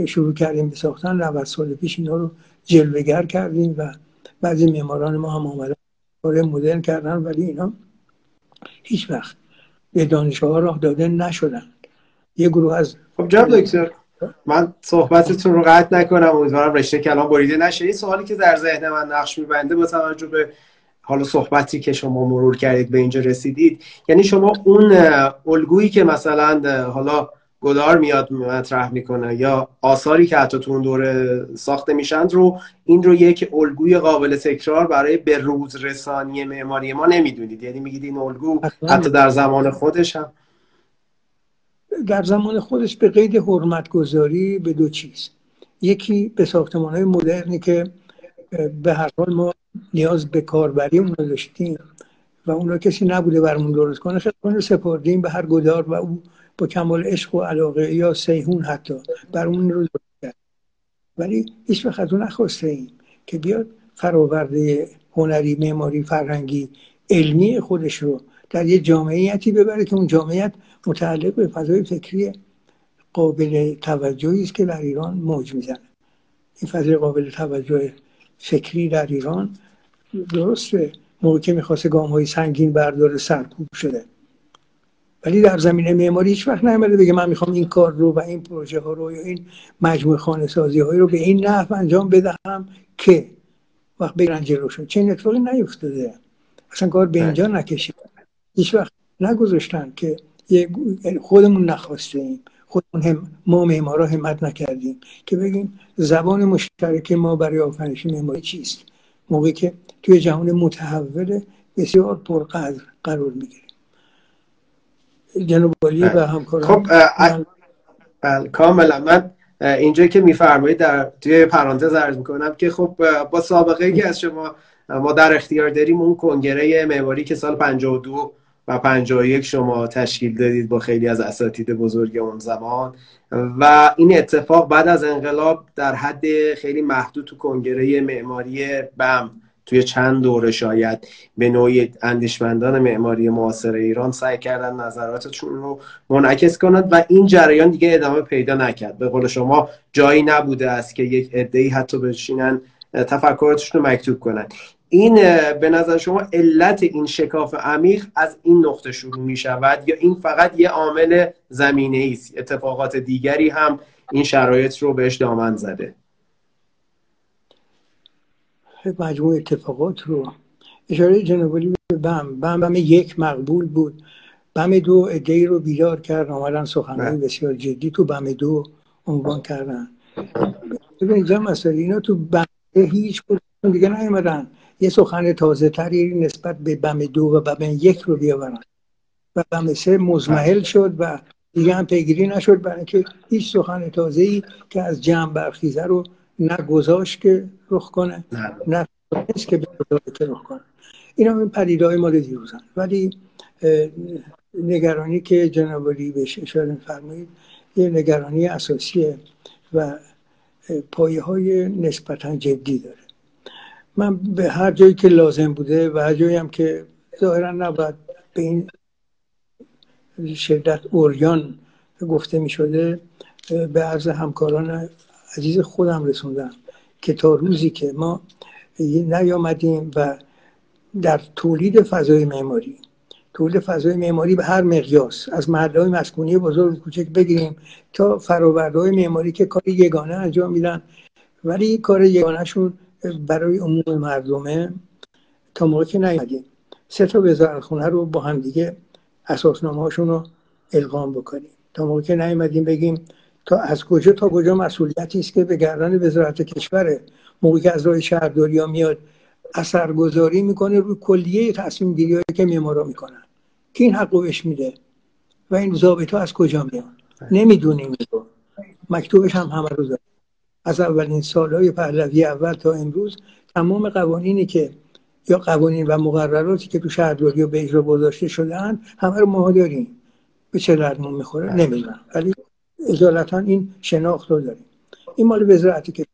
Speaker 2: شروع کردیم به ساختن 90 سال پیش اینا رو جلوگر کردیم و بعضی معماران ما هم آمدن کار مدرن کردن ولی اینا هیچ وقت به دانشگاه راه داده نشدن. یه گروه از
Speaker 1: خب جناب دکتر من صحبتتون رو قطع نکنم امیدوارم رشته کلام بریده نشه. این سوالی که در ذهن من نقش میبنده با توجه به حالا صحبتی که شما مرور کردید به اینجا رسیدید. یعنی شما اون الگویی که مثلا حالا گدار میاد مطرح می‌کنه یا آثاری که حتی تو اون دوره ساخته میشن رو این رو یک الگوی قابل تکرار برای به روز رسانی معماری ما نمی‌دونید. یعنی میگید این الگو حتی در زمان خودش هم.
Speaker 2: در زمان خودش به قید حرمت گذاری به دو چیز. یکی به ساختمان های مدرنی که به هر حال ما نیاز به کاربری اون داشتیم و اون رو کسی نبوده برمون درست کنه خیلی سپردیم به هر گدار و او با کمال عشق و علاقه یا سیهون حتی بر اون رو کرد. ولی هیچ وقت از اون نخواسته ایم که بیاد فراورده هنری معماری فرهنگی علمی خودش رو در یه جامعیتی ببره که اون جامعیت متعلق به فضای فکری قابل توجهی است که در ایران موج می‌زنه. این فضای قابل توجه فکری در ایران درسته. موقع که می‌خواسته گام های سنگین برداره سرکوب شده. ولی در زمینه معماری هیچ وقت نمیده بگه من می‌خوام این کار رو و این پروژه ها رو یا این مجموعه خانه سازی های رو به این نحو انجام بدهم که وقت بگیرن جلوشون چه اتفاقی نیفتاده. اصلا کار به اینجا بله. نکشید. هیچ وقت نگذاشتن که خودمون نخواسته ایم خودمون هم ما معمارا همت نکردیم که بگیم زبان مشترک ما برای آفرینش معماری چیست؟ موقعی که توی جهان متحول بسیار پرقدر قرار می‌گیریم جنوب و بله. همکاران. خب
Speaker 1: بله. کاملا. من اینجا که میفرمایید در توی پرانتز عرض می‌کنم که خب با سابقه که از شما ما در اختیار داریم اون کنگره معماری که سال 52 و 51 شما تشکیل دادید با خیلی از اساتید بزرگ اون زمان. و این اتفاق بعد از انقلاب در حد خیلی محدود تو کنگره معماری بم توی چند دوره شاید به نوعی اندیشمندان معماری معاصر ایران سعی کردن نظراتشون رو منعکس کنند و این جریان دیگه ادامه پیدا نکرد. به قول شما جایی نبوده است که یک عده‌ای حتی بشینن تفکراتشون رو مکتوب کنن این به نظر شما علت این شکاف عمیق از این نقطه شروع می شود یا این فقط یه عامل زمینه است؟ اتفاقات دیگری هم این شرایط رو بهش دامن زده.
Speaker 2: مجموع اتفاقات رو. اشاره جنابالی به بم. بم بم یک مقبول بود. بم دو ادهی رو بیدار کرد آمدن سخنهای بله. بسیار جدی تو بم دو عنوان کردن. ببینید جمع اینا تو بم هیچ دیگه نیومدن. یه سخن تازه تری نسبت به بم دو و بم یک رو بیاورن. و بم سه مزمحل شد و دیگه هم پیگیری نشد برای اینکه هیچ سخن تازه ای که از جمع برخیزه رو نه گذاشت که رخ کنه نه. نیست که که رخ کنه. این هم این پدیده های مال دیروزن. ولی نگرانی که جنابالی بهش اشاره فرمایید یه نگرانی اساسیه و پایه های نسبتا جدی داره. من به هر جایی که لازم بوده و هر جایی هم که ظاهرا نباید به این شدت اوریان گفته می شده به عرض همکاران عزیز خودم رسوندم که تا روزی که ما نیامدیم و در تولید فضای معماری تولید فضای معماری به هر مقیاس از محله مسکونی بزرگ کوچک بگیریم تا فرآوردهای معماری که کار یگانه انجام میدن. ولی کار یگانهشون برای عموم مردمه تا موقع که نیومدیم. سه تا وزارتخونه رو با هم دیگه اساسنامه هاشون رو القام بکنیم. تا موقع که نیومدیم بگیم تا از کجا تا کجا مسئولیتی است که به گردن وزارت کشوره موقعی که از راه شهرداری ها میاد اثرگذاری می‌کنه روی کلیه تصمیم گیری که معمارا می‌کنن. که این حقو بهش میده؟ و این ضابط از کجا میاد؟ نمی‌دونیم. مکتوبش هم همه رو داره از اولین سالهای پهلوی اول تا امروز تمام قوانینی که یا قوانین و مقرراتی که تو شهرداری به اجرا گذاشته شدن همه رو ما داریم. به چه دردمون می‌خوره؟ نمی‌دونم. ولی اجالتا این شناخت رو داریم. این مال وزارتی که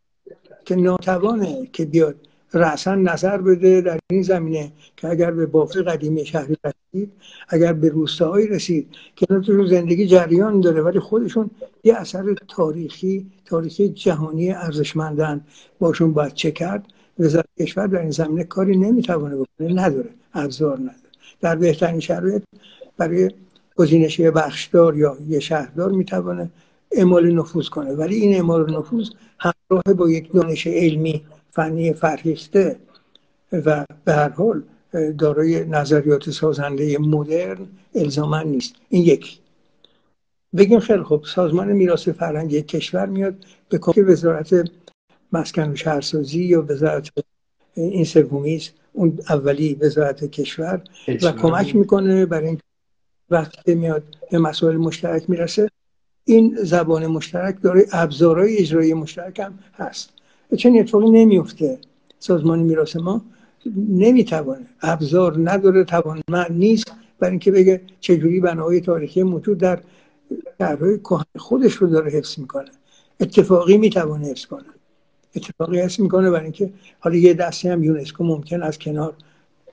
Speaker 2: که ناتوانه که بیاد رأسا نظر بده در این زمینه که اگر به بافت قدیمی شهری رسید اگر به روستاهایی رسید که تو زندگی جریان داره ولی خودشون یه اثر تاریخی تاریخی جهانی ارزشمندن. باشون باید چه کرد؟ وزارت کشور در این زمینه کاری نمی‌توانه بکنه نداره ابزار نداره. در بهترین شرایط برای گزینش بخشدار یا یه شهردار می‌توانه اعمال نفوذ کنه. ولی این اعمال نفوذ همراه با یک دانش علمی فنی فرهیخته و به هر حال دارای نظریات سازنده مدرن الزاما نیست. این یک بگیم خیلی خوب سازمان میراث فرهنگی کشور میاد به کمک وزارت مسکن و شهرسازی یا وزارت این سومی اون اولی وزارت کشور و کمک می‌کنه برای این وقتی میاد به مسائل مشترک می‌رسه این زبان مشترک داره ابزارهای اجرایی مشترک هم هست. چنین اتفاقی نمیفته. سازمان میراث ما نمی‌توانه. ابزار نداره توانمند نیست. برای اینکه بگه چجوری بناهای تاریخی موجود در شهرهای خودش رو داره حفظ می‌کنه. اتفاقی می‌توانه حفظ کنه. اتفاقی حفظ می‌کنه برای اینکه حالا یه دستی هم یونسکو ممکن از کنار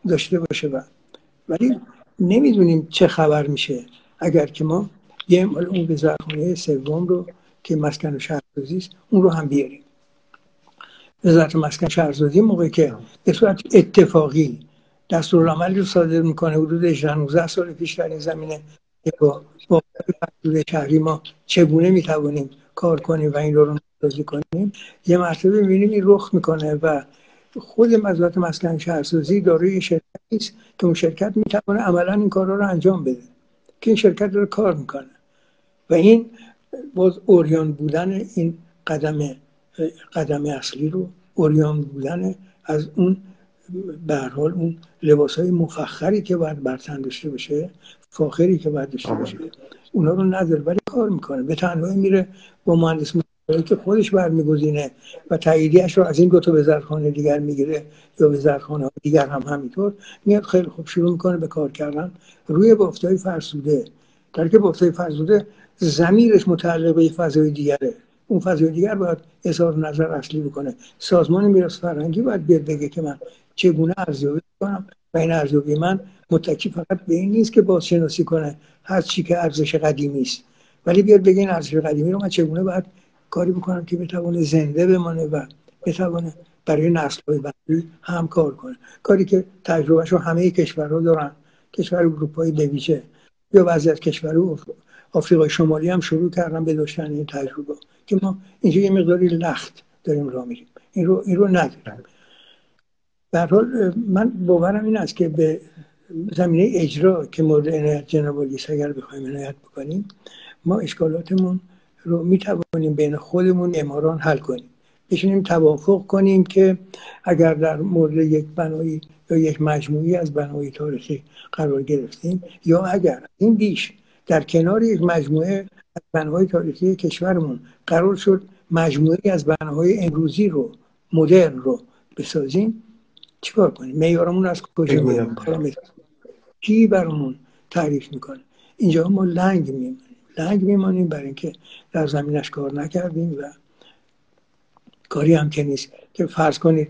Speaker 2: داشته باشه و ولی نمی‌دونیم چه خبر میشه. اگر که ما یه اون وزارتخانه سوم رو که مسکن و شهرسازی است اون رو هم بیاریم. وزارت مسکن شهرسازی موقعی که به صورت اتفاقی دستورالعملی رو صادر می‌کنه حدود 19 سال پیش در این زمینه با با شهری ما چگونه می‌توانیم کار کنیم و این رو رو کنیم یه مرتبه می‌بینیم این رخ می‌کنه و خود وزارت مسکن شهرسازی دارای شرکتی است که اون شرکت می‌تونه عملا این کارا رو انجام بده که این شرکت داره کار می‌کنه. و این باز اوریان بودن این قدم قدم اصلی رو اوریان بودن از اون به حال اون لباس های مفخری که باید برتن داشته باشه فاخری که باید داشته باشه اونا رو نداره ولی کار می‌کنه. به تنهایی میره با مهندس که خودش برمیگزینه و تاییدیش رو از این دو تا وزارتخانه دیگر می‌گیره یا وزارتخانه دیگر هم همینطور میاد خیلی خوب شروع می‌کنه به کار کردن. روی بافتای فرسوده در که بافتای فرسوده زمیرش متعلق به فضای دیگره. اون فضای دیگر باید اظهار نظر اصلی بکنه. سازمان میراث فرهنگی باید بیاد بگه که من چگونه ارزیابی کنم و این ارزیابی من متکی فقط به این نیست که بازشناسی کنه هر چی که ارزش قدیمی است. ولی بیاد بگه این ارزش قدیمی رو من چگونه باید کاری بکنم که بتوانه زنده بمانه و بتوانه برای نسل بعدی هم کار کنه. کاری که تجربهش رو همه کشورها دارن. کشور اروپایی به یا بعضی از کشورها آفریقای شمالی هم شروع کردن به داشتن این تجربه. که ما اینجا یه مقداری لخت داریم را میریم. این رو این رو حال من باورم این است که به زمینه اجرا که مورد عنایت جناب اگر بخوایم عنایت بکنیم ما اشکالاتمون رو می توانیم بین خودمون اماران حل کنیم. بشینیم توافق کنیم که اگر در مورد یک بنایی یا یک مجموعی از بنای تاریخی قرار گرفتیم یا اگر این بیش در کنار یک مجموعه از بناهای تاریخی کشورمون قرار شد مجموعی از بناهای امروزی رو مدرن رو بسازیم چیکار کنیم؟ معیارمون از کجا میاد کی برامون تعریف می‌کنه؟ اینجا ما لنگ میمونیم. لنگ میمانیم برای اینکه در زمینش کار نکردیم و کاری هم که نیست. که فرض کنید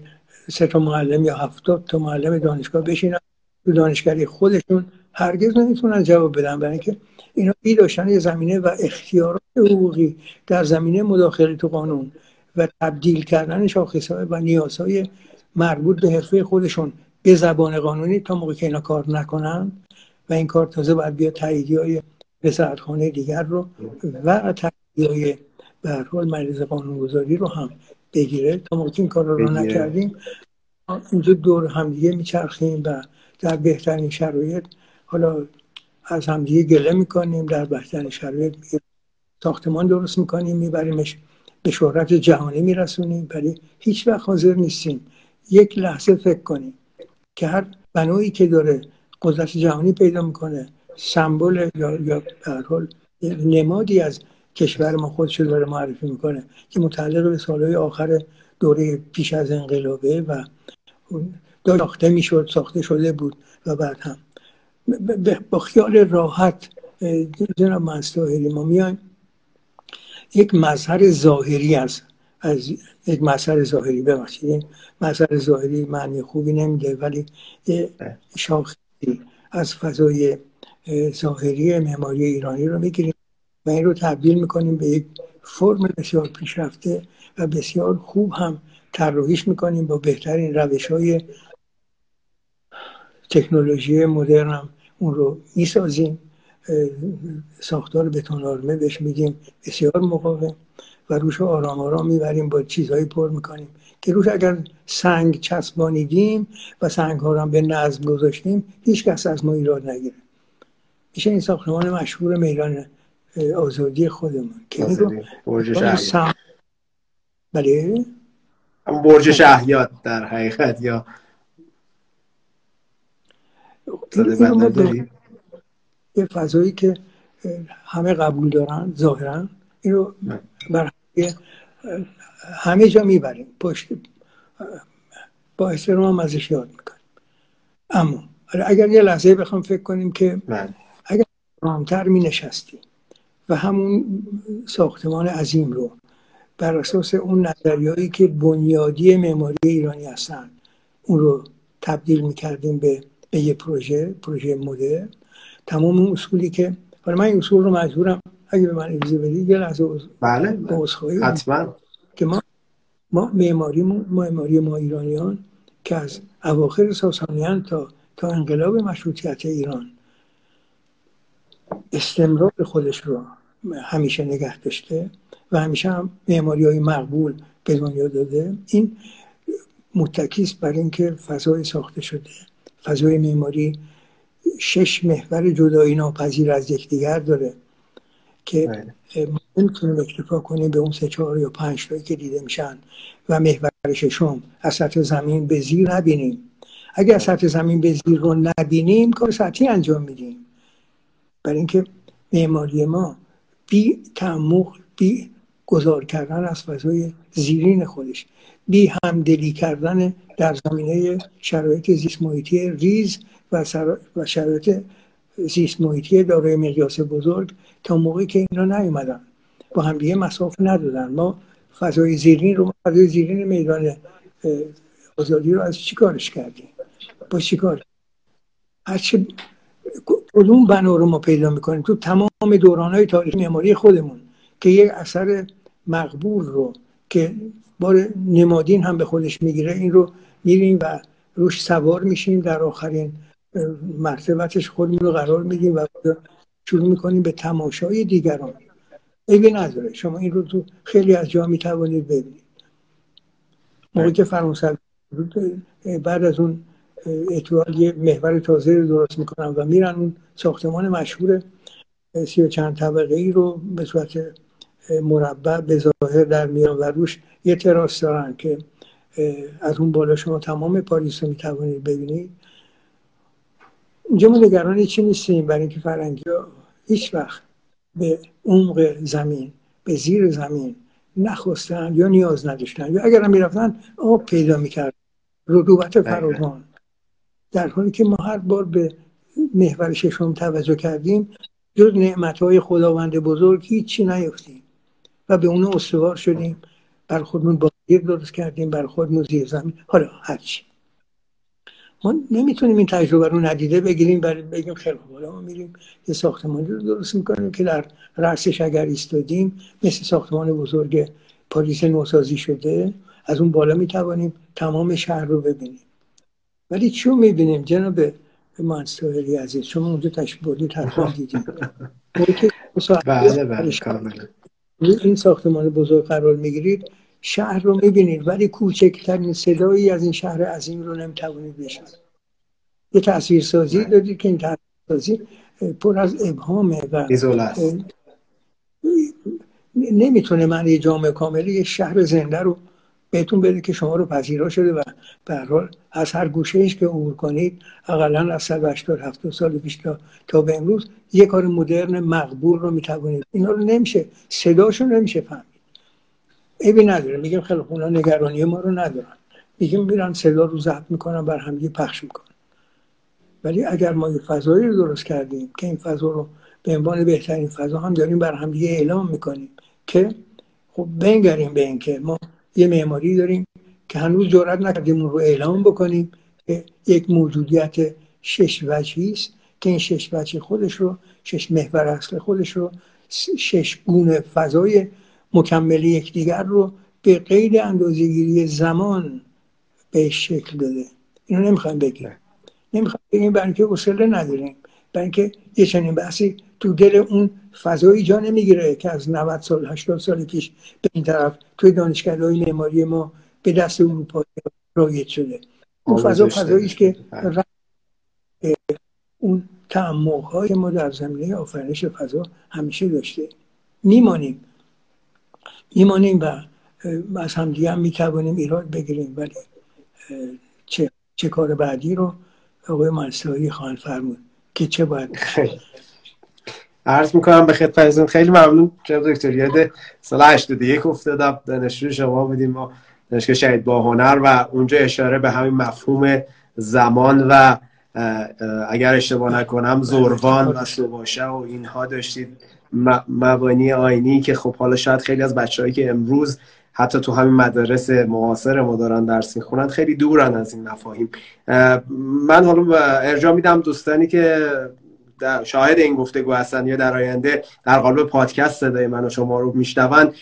Speaker 2: سه تا معلم یا هفتاد تا معلم دانشگاه بشینن تو دانشگاهی خودشون هرگز نمی‌تونن جواب بدن برای اینکه اینا بی داشتن یه زمینه و اختیارات حقوقی در زمینه مداخله تو قانون و تبدیل کردن شاخصهای و نیازهای مربوط به حرفه خودشون به زبان قانونی تا موقع که اینا کار نکنن و این کار تازه باید بیا تاییدی های وزارتخانه دیگر رو و های به هر حال مریض قانونگذاری رو هم بگیره. تا موقع این کار رو نکردیم اینجا دور همدیگه میچرخیم و در بهترین شرایط حالا از همدیگه گله می‌کنیم در بهترین شرایط ساختمان درست می‌کنیم میبریمش به شهرت جهانی میرسونیم. ولی هیچ وقت حاضر نیستیم یک لحظه فکر کنیم که هر بنایی که داره قدرت جهانی پیدا می‌کنه سمبل یا یا حال نمادی از کشور ما خودش داره معرفی می‌کنه که متعلق به سالهای آخر دوره پیش از انقلابه و ساخته می‌شد ساخته شده بود و بعد هم. با خیال راحت جناب منصوری ما میایم یک مظهر ظاهری است از یک مظهر ظاهری ببخشید مظهر ظاهری معنی خوبی نمیده ولی شاخصی از فضای ظاهری معماری ایرانی رو می‌گیریم و این رو تبدیل می‌کنیم به یک فرم بسیار پیشرفته و بسیار خوب هم طراحیش می‌کنیم با بهترین روش های تکنولوژی مدرن هم اون رو می‌سازیم. ساختار بتون آرمه بهش میگیم بسیار مقاوم و روش آرام آرام می‌بریم با چیزهایی پر می‌کنیم که روش اگر سنگ چسبانیدیم و سنگ ها رو به نظم گذاشتیم هیچ کس از ما ایراد نگیره. میشه این ساختمان مشهور میدان آزادی خودمون. که این رو
Speaker 1: بله؟ برج شهیات در حقیقت یا
Speaker 2: یه فضایی که همه قبول دارن ظاهرا. این رو بر همه جا می‌بریم. پشت با احترام هم ازش یاد می‌کنیم. اما اگر یه لحظه بخوام فکر کنیم که من. رامتر می نشستیم و همون ساختمان عظیم رو بر اساس اون نظریهایی که بنیادی معماری ایرانی هستن اون رو تبدیل می‌کردیم به به یه پروژه پروژه مدر تمام اون اصولی که حالا من این اصول رو مجبورم اگه به من اجازه بدید یه لحظه
Speaker 1: بله حتما.
Speaker 2: که ما ما معماری معماری ما ایرانیان که از اواخر ساسانیان تا تا انقلاب مشروطیت ایران استمرار خودش رو همیشه نگه داشته و همیشه هم معماری های مقبول به دنیا داده. این متکیست بر اینکه فضای ساخته شده. فضای معماری شش محور جدایی ناپذیر از یکدیگر داره که بله. ما نمی‌تونیم اکتفا کنیم به اون سه چهار یا پنج تایی که دیده میشن و محور ششم از سطح زمین به زیر نبینیم. اگر از سطح زمین به زیر رو نبینیم کار سطحی انجام میدیم. برای اینکه معماری ما بی تعمق بی گذار کردن از فضای زیرین خودش بی همدلی کردن در زمینه شرایط زیست محیطی ریز و, و شرایط زیست محیطی دارای مقیاس بزرگ تا موقعی که اینا نیومدن. با هم دیگه مسافه ندادن. ما فضای زیرین رو فضای زیرین میدان آزادی رو از چی کارش کردیم؟ با چی کار؟ هرچه کدوم بنا رو ما پیدا می‌کنیم؟ تو تمام دوران های تاریخ معماری خودمون که یک اثر مقبول رو که بار نمادین هم به خودش می‌گیره این رو میریم و روش سوار میشیم در آخرین مرتبتش خودمون رو قرار میدیم و شروع می‌کنیم به تماشای دیگران. ایبی نداره. شما این رو تو خیلی از جا می‌توانید ببینید. موقعی که فرانسه بعد از اون اتوال یه محور تازه رو درست می‌کنن و میرن اون ساختمان مشهور سی و چند طبقه ای رو به صورت مربع به ظاهر در میان و روش یه تراس دارن که از اون بالا شما تمام پاریس رو می‌توانید ببینید. اینجا ما نگران چی نیستیم؟ برای اینکه فرنگی ها هیچ وقت به عمق زمین به زیر زمین نخواستن یا نیاز نداشتن یا اگر هم می‌رفتن آب پیدا می‌کرد رطوبت فراوان. در حالی که ما هر بار به محور ششم توجه کردیم جز نعمت های خداوند بزرگ هیچی نیفتیم و به اون استوار شدیم. بر خودمون بازیر درست کردیم بر خودمون زیر زمین. حالا هرچی ما نمی‌تونیم این تجربه رو ندیده بگیریم برای بگیم خیلی خوب ما میریم یه ساختمانی رو درست می‌کنیم که در رأسش اگر ایستادیم مثل ساختمان بزرگ پاریس نوسازی شده از اون بالا می‌توانیم تمام شهر رو ببینیم. ولی چون می‌بینیم جناب منصوری عزیز شما اونجا بردید حتما دیدیم.
Speaker 1: بله بله
Speaker 2: این ساختمان بزرگ قرار می‌گیرید شهر رو می‌بینید ولی کوچکترین صدایی از این شهر عظیم رو نمی‌توانید بشنوید. یه تصویر سازی بله. دادید که این تصویر سازی پر از ابهامه و نمی‌تونه من یه جامعه کاملی یه شهر زنده رو بهتون بده که شما رو پذیرا شده و به از هر گوشه ایش که عبور کنید اقلا از 180 70 سال پیش تا تا به امروز یه کار مدرن مقبول رو می‌توانید. اینا رو نمیشه. صداشو نمیشه فهمید. عیبی نداره. میگم خیلی اونا نگرانی ما رو ندارن. میگیم میرن صدا رو ضبط می‌کنن بر همدیگه پخش می‌کنن. ولی اگر ما یه فضایی رو درست کردیم که این فضا رو به عنوان بهترین فضا هم داریم بر همدیگه اعلام می‌کنیم که خب بنگریم به اینکه ما یه معماری داریم که هنوز جرات نکردیم اون رو اعلام بکنیم. که یک موجودیت شش وجهی است که این شش وجه خودش رو شش محور اصل خودش رو شش گونه فضای مکمل یکدیگر رو به غیر اندازهگیری زمان به شکل داده. اینو نمی‌خوایم بگیم. نمی‌خوایم بگیم برای اینکه اصله نداریم. برای اینکه یه چنین بحثی تو دل اون فضایی جا نمی‌گیره که از 90 سال 80 سال پیش به این طرف توی دانشگاه های معماری ما به دست اروپا رایج شده. اون فضا فضایی که اون تعمق های ما در زمینه آفرینش فضا همیشه داشته. میمانیم. میمانیم و از همدیگه هم می‌توانیم ایراد بگیریم ولی چه, چه کار بعدی رو آقای منصوری خواهند فرمود که چه باید
Speaker 1: عرض می‌کنم به خدمتتون خیلی ممنون. جناب دکتر یاد سال 81 افتادم. دانشجو شما بودیم ما دانشگاه شهید با هنر و اونجا اشاره به همین مفهوم زمان و اگر اشتباه نکنم زروان و سوباشه و اینها داشتید. مبانی آینی که خب حالا شاید خیلی از بچههایی که امروز حتی تو همین مدارس معاصر ما دارن درس می‌خونن خیلی دورن از این مفاهیم. من حالا ارجاع میدم دوستانی که شاهد این گفتگو هستن یا در آینده در قالب پادکست صدای من و شما رو میشنون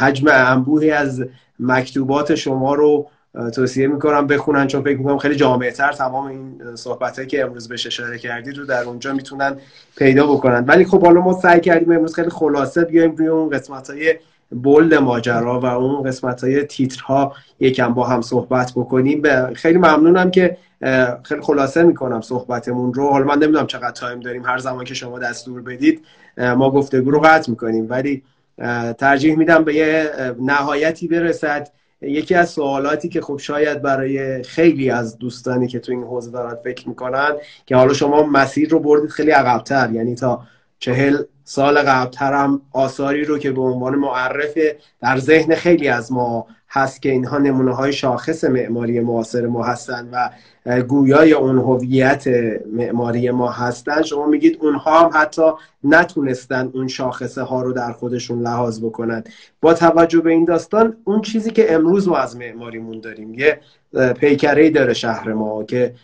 Speaker 1: حجم انبوهی از مکتوبات شما رو توصیه می‌کنم بخونن چون فکر می‌کنم خیلی جامعه تر تمام این صحبت که امروز بهش اشاره کردید رو در اونجا می‌تونن پیدا بکنن. ولی خب حالا ما سعی کردیم امروز خیلی خلاصه بیایم روی اون قسمت های بولد ماجرا و اون قسمت های تیترها یکم با هم صحبت بکنیم. خیلی ممنونم که خیلی خلاصه می‌کنم صحبتمون رو. حالا من نمی‌دونم چقدر تایم داریم. هر زمان که شما دستور بدید ما گفتگو رو قطع می‌کنیم. ولی ترجیح میدم به یه نهایتی برسد. یکی از سوالاتی که خب شاید برای خیلی از دوستانی که تو این حوزه دارن فکر می‌کنن که حالا شما مسیر رو بردید خیلی عقبتر. یعنی تا چهل سال قبلتر هم آثاری رو که به عنوان معرف در ذهن خیلی از ما هست که اینها نمونه های شاخص معماری معاصر ما هستند و گویای اون هویت معماری ما هستند شما میگید اونها هم حتی نتونستن اون شاخصه ها رو در خودشون لحاظ بکنند با توجه به این داستان اون چیزی که امروز ما از معماریمون داریم یه پیکره داره شهر ما که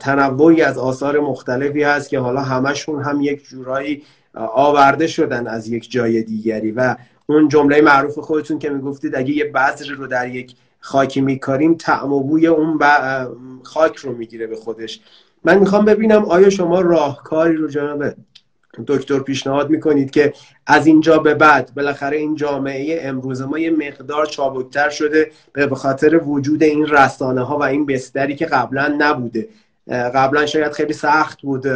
Speaker 1: تنوعی از آثار مختلفی هست که حالا همشون هم یک جورایی آورده شدن از یک جای دیگری و اون جمله معروف خودتون که می‌گفتید اگه یه بذر رو در یک خاکی میکاریم تعم و بوی اون خاک رو می‌گیره به خودش. من می‌خوام ببینم آیا شما راهکاری رو جناب دکتر پیشنهاد می‌کنید که از اینجا به بعد بالاخره این جامعه امروز ما یه مقدار چابکتر شده به خاطر وجود این رسانه ها و این بستری که قبلا نبوده. قبلا شاید خیلی سخت بود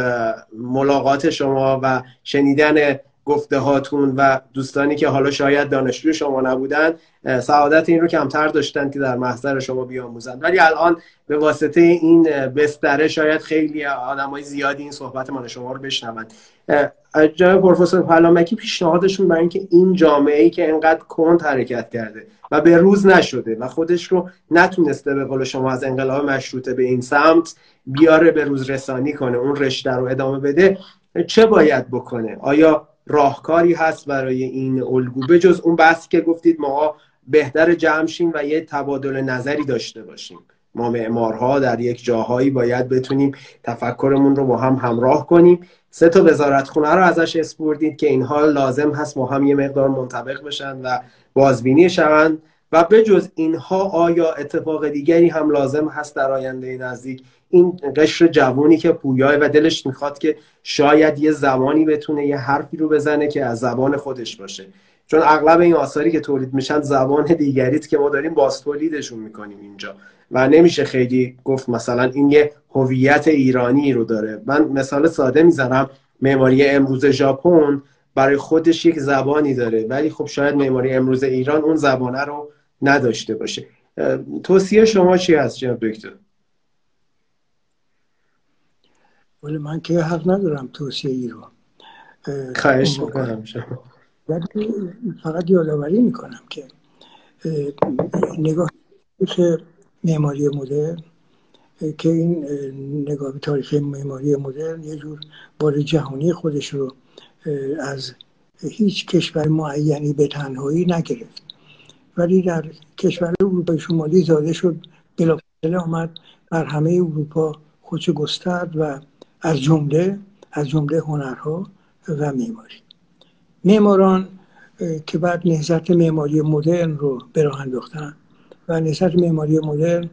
Speaker 1: ملاقات شما و شنیدن گفته هاتون و دوستانی که حالا شاید دانشجو شما نبودن سعادت این رو کمتر داشتن که در محضر شما بیاموزند ولی الان به واسطه این بستره شاید خیلی های زیادی این صحبت من شما رو بشنوند جناب پروفسور پلامکی پیشنهادشون برای اینکه این جامعه ای که انقدر کند حرکت کرده و به روز نشده و خودش رو نتونسته به قول شما از انقلاب مشروطه به این سمت بیاره به روز رسانی کنه اون رشته رو ادامه بده چه باید بکنه؟ آیا راهکاری هست برای این الگو. به جز اون بحثی که گفتید ما بهتر جمع و یه تبادل نظری داشته باشیم. ما معمارها در یک جاهایی باید بتونیم تفکرمون رو با هم همراه کنیم. سه تا وزارتخونه رو ازش اسپردید که اینها لازم هست ما هم یه مقدار منطبق بشن و بازبینی شوند. و به جز اینها آیا اتفاق دیگری هم لازم هست در آینده نزدیک؟ این قشر جوانی که پویای و دلش می‌خواد که شاید یه زمانی بتونه یه حرفی رو بزنه که از زبان خودش باشه. چون اغلب این آثاری که تولید میشن زبان دیگریت که ما داریم باز تولیدشون می‌کنیم اینجا. و نمیشه خیلی گفت مثلا این یه هویت ایرانی رو داره. من مثال ساده می‌زنم. معماری امروز ژاپن برای خودش یک زبانی داره. ولی خب شاید معماری امروز ایران اون زبانه رو نداشته باشه. توصیه شما چی هست جناب دکتر؟
Speaker 2: ولی من که حق ندارم توصیه ای رو
Speaker 1: خواهش می‌کنم
Speaker 2: ولی فقط یادآوری می‌کنم که نگاه معماری مدرن که این نگاه به تاریخ معماری مدرن یه جور بار جهانی خودش رو از هیچ کشور معینی به تنهایی نگرفت. ولی در کشور اروپای شمالی زاده شد بلافاصله آمد بر همه اروپا خودش گسترد و از جمله از جمله هنرها و معماری. معماران که بعد نهزت معماری مدرن رو به راه انداختن و نهزت معماری مدرن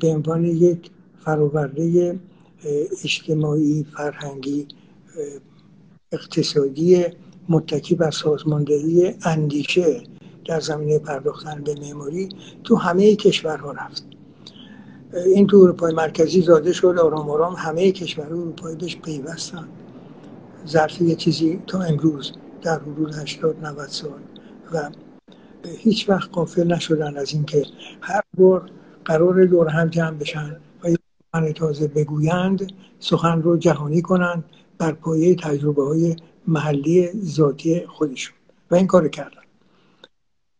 Speaker 2: به عنوان یک فراورده اجتماعی فرهنگی اقتصادی متکی بر سازماندهی اندیشه در زمینه پرداختن به معماری تو همه کشورها رفت. این تو اروپای مرکزی زاده شد آرام آرام همه کشورها اروپایی بهش پیوستن. ظرف یه چیزی تا امروز در حدود 80 90 سال و هیچ وقت قافل نشدن از اینکه هر بار قرار دور هم جمع بشن و سخن تازه بگویند سخن رو جهانی کنند بر پایه تجربه های محلی ذاتی خودشون. و این کار کردن.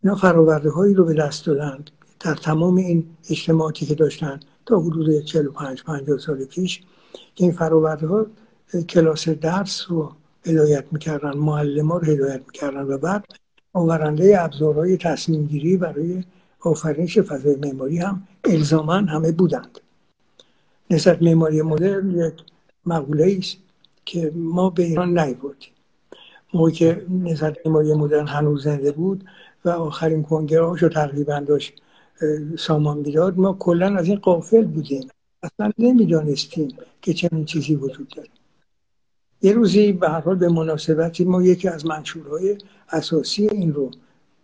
Speaker 2: اینا فراورده هایی رو به دست دادند. در تمام این اجتماعاتی که داشتن تا حدود 45 50 سال پیش که این فراورده ها کلاس درس رو هدایت می‌کردن معلم رو هدایت می‌کردن و بعد آورنده ابزارهای تصمیم گیری برای آفرینش فضای معماری هم الزاما همه بودند. نسبت معماری مدرن یک مقوله است که ما به ایران نیوردیم موقعی که نسبت معماری مدرن هنوز زنده بود و آخرین کنگره هاشو تقریبا داشت سامان می‌داد ما کلا از این قافل بودیم. اصلا نمی‌دانستیم که چنین چیزی وجود داره. یه روزی به هر حال به مناسبتی ما یکی از منشورهای اساسی این رو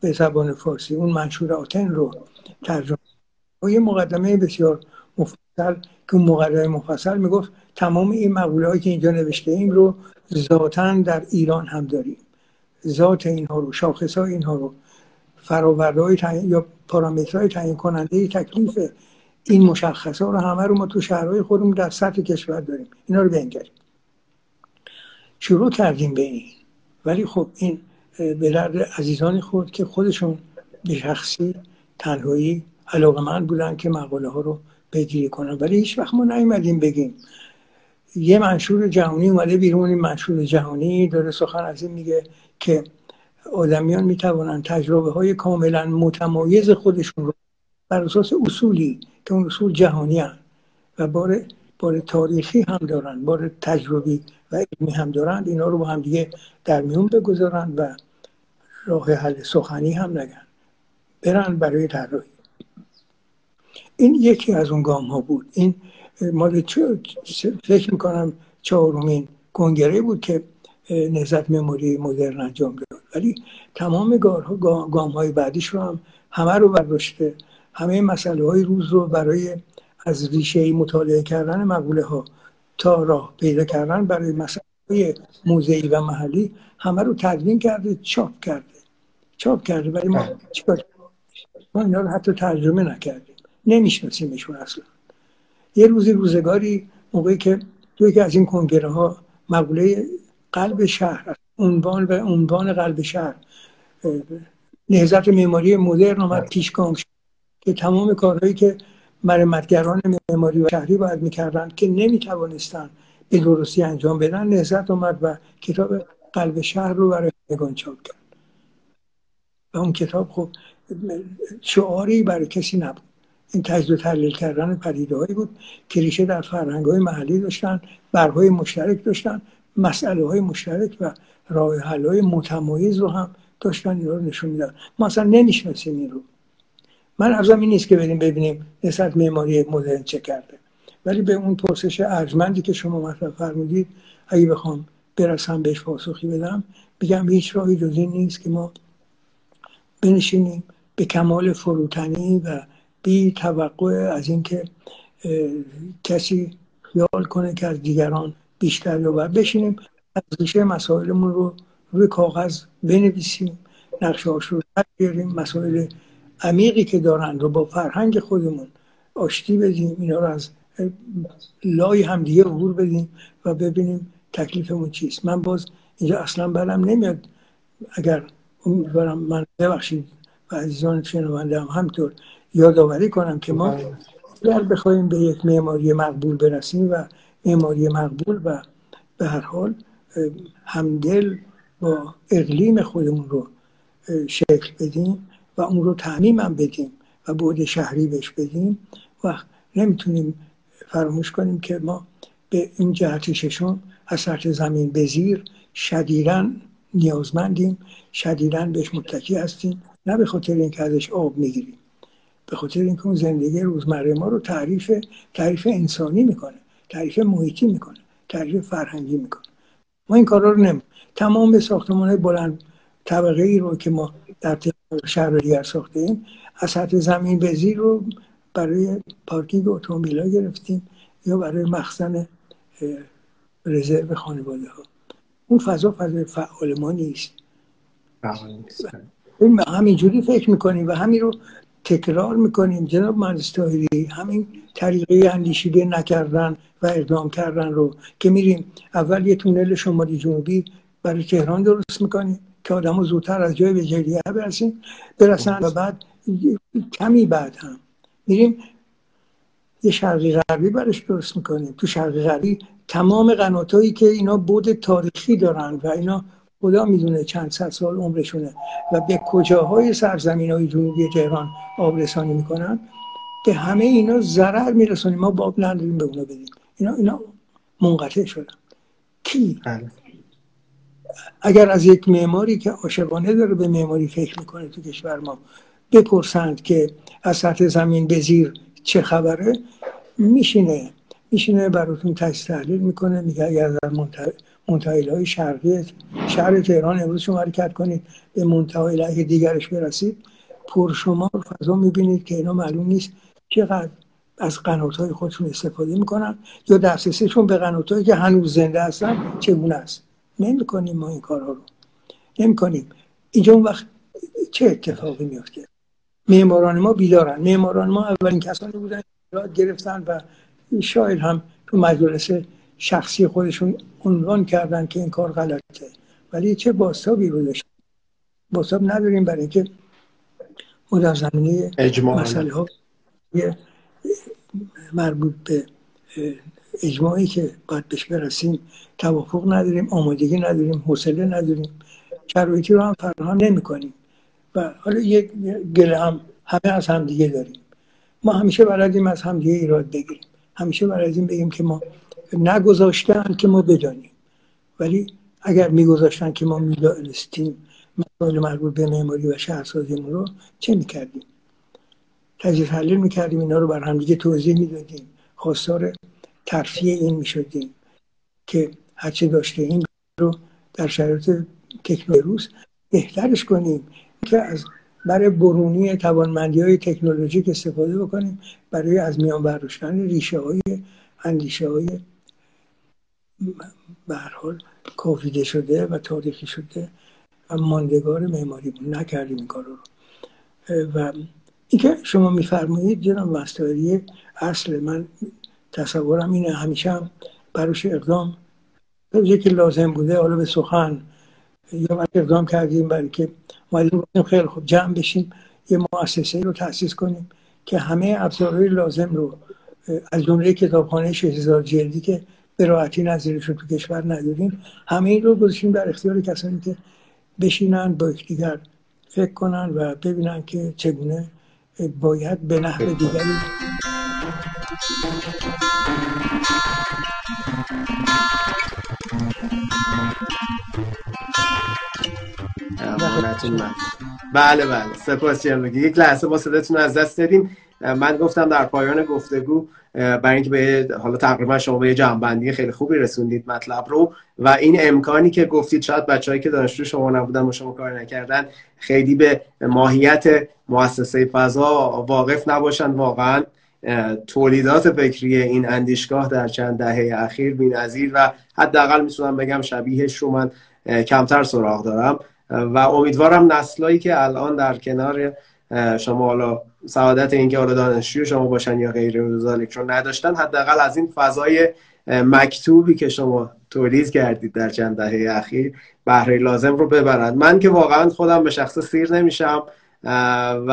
Speaker 2: به زبان فارسی اون منشور آتن رو ترجمه و یه مقدمه بسیار مفصل که مقدمه مفصل می‌گفت تمام این مقوله هایی که اینجا نوشته ایم رو ذاتا در ایران هم داریم. ذات اینها رو شاخص های اینها رو فراورده های یا پارامترهای تعیین کننده تکلیف این مشخص ها رو همه رو ما تو شهرهای خودمون در سطح کشور داریم. اینا رو بنگریم. شروع کردیم به این. ولی خب این به درد عزیزانی خود که خودشون به شخصی تنهایی علاقه من بودن که مقاله ها رو پیگیری کنن. ولی هیچ وقت ما نیومدیم بگیم. یه منشور جهانی اومده بیرون این منشور جهانی داره سخن از این میگه که آدمیان می‌توانند تجربه های کاملا متمایز خودشون رو بر اساس اصولی که اون اصول جهانی هن و بار, بار تاریخی هم دارن بار تجربی و علمی هم دارند. اینا رو با هم دیگه در میون بگذارند و راه حل سخنی هم نگن. برن برای طراحی. این یکی از اون گام ها بود. این مال فکر می‌کنم چهارمین کنگره بود که نهزت مموری مدرن انجام داد. ولی تمام گام های بعدیش رو هم همه رو برداشته. همه مسئله های روز رو برای از ریشه مطالعه کردن مقوله ها تا راه پیدا کردن برای مسئله موزهی و محلی همه رو تدوین کرده چاپ کرده. چاپ کرده. ولی ما چیکار ما اینا رو حتی ترجمه نکردیم. نمیشناسیمشون اصلا. یه روزی روزگاری موقعی که تو یکی از این کنگره ها مقوله قلب شهر عنوان و عنوان قلب شهر. نهزت معماری مدرن آمد. پیشگام شد که تمام کارهایی که مرمتگران معماری و شهری باید می‌کردن که نمی‌توانستن به درستی انجام بدن نهزت آمد و کتاب قلب شهر رو برای نگان چاپ کرد. و اون کتاب خب شعاری برای کسی نبود. این تجزیه و تحلیل کردن پدیده هایی بود که ریشه در فرهنگ های محلی داشتن برهای مشترک داشتن مسئله های مشترک و راه حل های متمایز رو هم داشتن این رو نشون میدن ما اصلا نمی‌شناسیم این رو. من ارزم این نیست که بریم ببینیم نسبت معماری مدرن چه کرده. ولی به اون پرسش ارجمندی که شما مطرح فرمودید اگه بخوام برسم بهش پاسخی بدم بگم هیچ راهی جز این نیست که ما بنشینیم به کمال فروتنی و بی توقع از اینکه کسی خیال کنه که از دیگران بیشتر یا باید بشینیم از ریشه مسائلمون رو روی کاغذ بنویسیم نقشه هاش رو بیاریم مسائل عمیقی که دارن رو با فرهنگ خودمون آشتی بدیم اینا رو از لای همدیگه عبور بدیم و ببینیم تکلیفمون چیست. من باز اینجا اصلا برم نمیاد. اگر امیدوارم من ببخشید و عزیزان شنونده هم همطور یادآوری کنم که ما اگر بخوایم به یک معماری مقبول برسیم و معماری مقبول و به هر حال همدل با اقلیم خودمون رو شکل بدیم و اون رو تعمیم هم بدیم و بود شهری بهش بدیم و نمی‌تونیم فراموش کنیم که ما به این جهت ششم از سطح زمین به زیر شدیدن نیازمندیم شدیدن بهش متکی هستیم. نه به خاطر اینکه ازش آب می‌گیریم به خاطر اینکه اون زندگی روزمره ما رو تعریف تعریف انسانی می‌کنه. تعریف محیطی می‌کنه تعریف فرهنگی می‌کنه. ما این کارا رو نمی تمام ساختمان بلند طبقه ای رو که ما در شهر دیگر ساخته ایم از سطح زمین به زیر رو برای پارکینگ اتومبیل گرفتیم یا برای مخزن رزرو خانواده ها اون فضا فضای فعال ما نیست. همینجوری فکر می‌کنیم و همین رو تکرار می‌کنیم. جناب مهندس همین طریقه اندیشیده نکردن و اقدام کردن رو که میریم اول یه تونل شمالی جنوبی برای تهران درست می‌کنیم که آدم زودتر از جای به جلیه برسیم برسن و بعد کمی بعد هم میریم یه شرقی غربی برش درست می‌کنیم. تو شرقی غربی تمام قناتایی که اینا بود تاریخی دارن و اینا خدا می‌دونه چند صد سال عمرشونه و به کجاهای سرزمین های جنوبی تهران آبرسانی می‌کنن؟ به همه اینا ضرر میرسونیم ما باب نداریم به اونا بدیم. اینا اینا منقطع شدن. کی؟ بله. اگر از یک معماری که عاشقانه داره به معماری فکر می‌کنه تو کشور ما بپرسند که از سطح زمین به زیر چه خبره میشینه. میشینه براتون تجزیه تحلیل می‌کنه میگه اگر در منتحیل های شرقی شهر تهران امروز شما حرکت کنید به منتحیل دیگرش برسید پرشمار فضا می‌بینید که اینا معلوم نیست چقدر از قنات های خودشون استفاده می‌کنن یا دسترسیشون به قنات که هنوز زنده هستن چگونه است. نمی‌کنیم ما این کارها رو. نمی‌کنیم. اینجا اون وقت چه اتفاقی میفته معماران ما بیدارن. معماران ما اولین کسانی بودن یاد گرفتن و شاید هم تو مجلس شخصی خودشون عنوان کردن که این کار غلطه. ولی چه باستابی رو داشت باستاب نداریم برای اینکه ما در زمینه مسئله ها مربوط به اجماعی که باید بهش برسیم توافق نداریم آمادگی نداریم حوصله نداریم. شرایطی رو هم فراهم نمی کنیم و حالا یک گله هم همه از همدیگه داریم. ما همیشه بلدیم از همدیگه ایراد بگیریم. همیشه بلدیم بگیم که ما نگذاشتن که ما بدانیم. ولی اگر میگذاشتن که ما می‌دانستیم مسائل مربوط به معماری و شهرسازیمون رو چه می‌کردیم؟ تجزیه تحلیل می‌کردیم اینا رو بر همدیگه توضیح می‌دادیم. خواستار ترفیه این می‌شدیم که هرچه داشته این رو در شرایط تکنولوژی بهترش کنیم. که از برای برونی توانمندی های تکنولوژیک استفاده بکنیم. برای از میان برداشتن ریشه های اندیشه های حال کافیده شده و تاریخی شده و ماندگار معماری نکردیم این کار رو. و اینکه شما میفرمایید جناب مستاری اصل من تصورم اینه همیشه هم براش اقدام که لازم بوده حالا به سخن یا اقدام کردیم برای که ما گفتیم خیلی خوب جمع بشیم یه مؤسسه رو تاسیس کنیم که همه ابزارهای لازم رو از جمله کتابخانه 6000 جلدی که به راحتی نظیرش رو تو کشور نداریم همه این رو گذاشتیم در اختیار کسانی که بشینن با یکدیگر فکر کنن و ببینن که چگونه باید به نحو دیگری.
Speaker 1: بله بله. سپاس یک لحظه با صداتون از دست دادیم. من گفتم در پایان گفتگو برای اینکه به حالا تقریبا شما به یه جنبندی خیلی خوبی رسوندید مطلب رو. و این امکانی که گفتید شاید بچههایی که دانشجو شما نبودن و شما کار نکردن خیلی به ماهیت مؤسسه فضا واقف نباشن واقعا تولیدات فکری این اندیشگاه در چند دهه اخیر بی‌نظیر و حداقل می‌تونم بگم شبیهش رو من کمتر سراغ دارم. و امیدوارم نسلایی که الان در کنار شما حالا سعادت اینکه حالا دانشجو شما باشن یا غیر رو نداشتن حداقل از این فضای مکتوبی که شما تولید کردید در چند دهه اخیر بهره لازم رو ببرند من که واقعا خودم به شخص سیر نمیشم و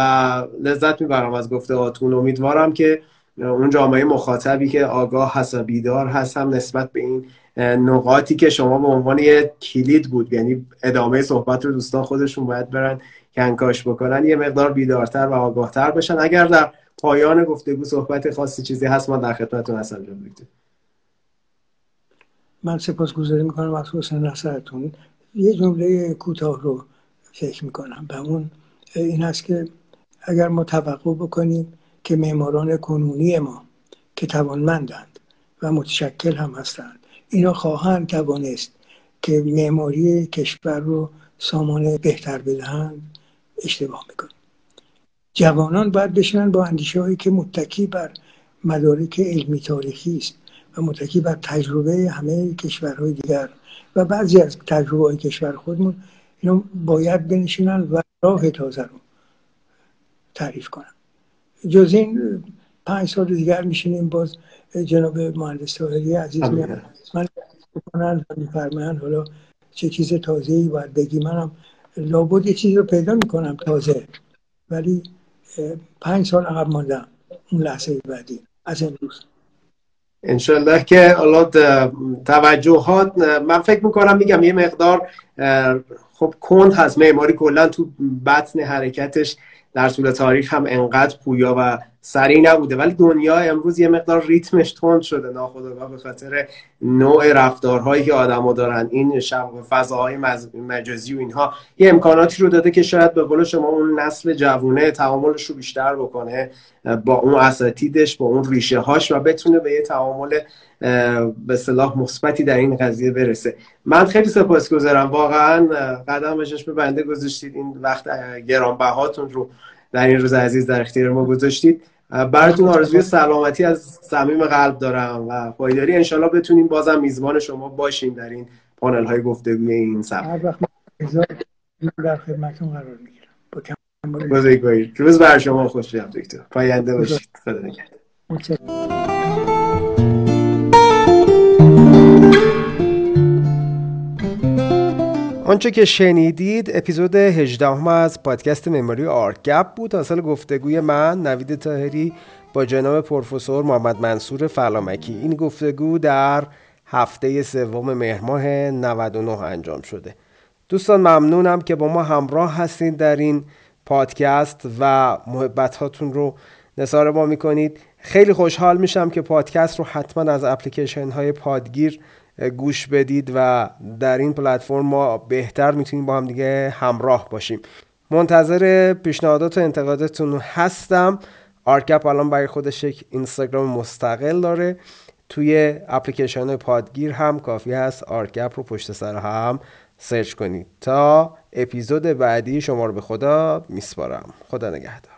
Speaker 1: لذت می‌برم از گفته هاتون. امیدوارم که اون جامعه مخاطبی که آگاه هست و بیدار هست هم نسبت به این نقاطی که شما به عنوان یه کلید بود یعنی ادامه صحبت رو دوستان خودشون باید برن کنکاش بکنن یه مقدار بیدارتر و آگاهتر بشن. اگر در پایان گفتگو صحبت خاصی چیزی هست ما در خدمتتون هستم جناب
Speaker 2: من سپاسگزاری می‌کنم از حسن نصرتون. یه جمله کوتاه رو فکر می‌کنم به اون. این است که اگر ما توقع بکنیم که معماران کنونی ما که توانمندند و متشکل هم هستند اینا خواهند توانست که معماری کشور رو سامان بهتر بدهند اشتباه می‌کنیم جوانان باید بشنن با اندیشه هایی که متکی بر مدارک علمی تاریخی است و متکی بر تجربه همه کشورهای دیگر و بعضی از تجربه های کشور خودمون اینو باید بنشینن و راه تازه رو تعریف کنن. جز این پنج سال دیگر میشینیم باز جناب مهندس طاهری عزیز من بکنن و میفرمایند حالا چه چیز تازه ای باید بگی. منم لابد یه چیزی رو پیدا می‌کنم تازه. ولی پنج سال عقب ماندم اون لحظه بعدی از امروز.
Speaker 1: انشالله که حالا توجهات من فکر می‌کنم میگم یه مقدار خب کند هست. معماری کلا تو بطن حرکتش در طول تاریخ هم انقدر پویا و سریع نبوده. ولی دنیا امروز یه مقدار ریتمش تند شده. ناخودآگاه به خاطر نوع رفتارهایی که آدما دارن. این فضاهای مجازی و اینها یه امکاناتی رو داده که شاید به قول شما اون نسل جوونه تعاملش رو بیشتر بکنه با اون اساتیدش با اون ریشه هاش و بتونه به یه تعامل به صلاح مثبتی در این قضیه برسه. من خیلی سپاسگزارم. واقعا قدم به بنده گذاشتید. این وقت گرانبهاتون رو در این روز عزیز در اختیار ما گذاشتید. براتون آرزوی سلامتی از صمیم قلب دارم و پایداری. انشالله بتونیم بازم میزبان شما باشیم در این پانل های گفتگوی این
Speaker 2: سبت در خدمتون قرار می‌گیرم.
Speaker 1: بزرگواری. روز بر شما خوش دکتر. پاینده باشید. خدا نگهدار. آنچه که شنیدید اپیزود 18 از پادکست مموری آرگپ بود. حاصل گفتگوی من نوید تاهری با جناب پروفسور محمد منصور فلامکی. این گفتگو در هفته سوم مهر ماه 99 انجام شده. دوستان ممنونم که با ما همراه هستید در این پادکست و محبت هاتون رو نثار ما می‌کنید. خیلی خوشحال میشم که پادکست رو حتما از اپلیکیشن های پادگیر گوش بدید و در این پلتفرم ما بهتر می‌تونیم با هم دیگه همراه باشیم. منتظر پیشنهادات و انتقاداتتون هستم. آرکپ الان برای خودش یک اینستاگرام مستقل داره. توی اپلیکیشن پادگیر هم کافی هست. آرکپ رو پشت سر هم سرچ کنید. تا اپیزود بعدی شما رو به خدا میسپارم. خدا نگهدار.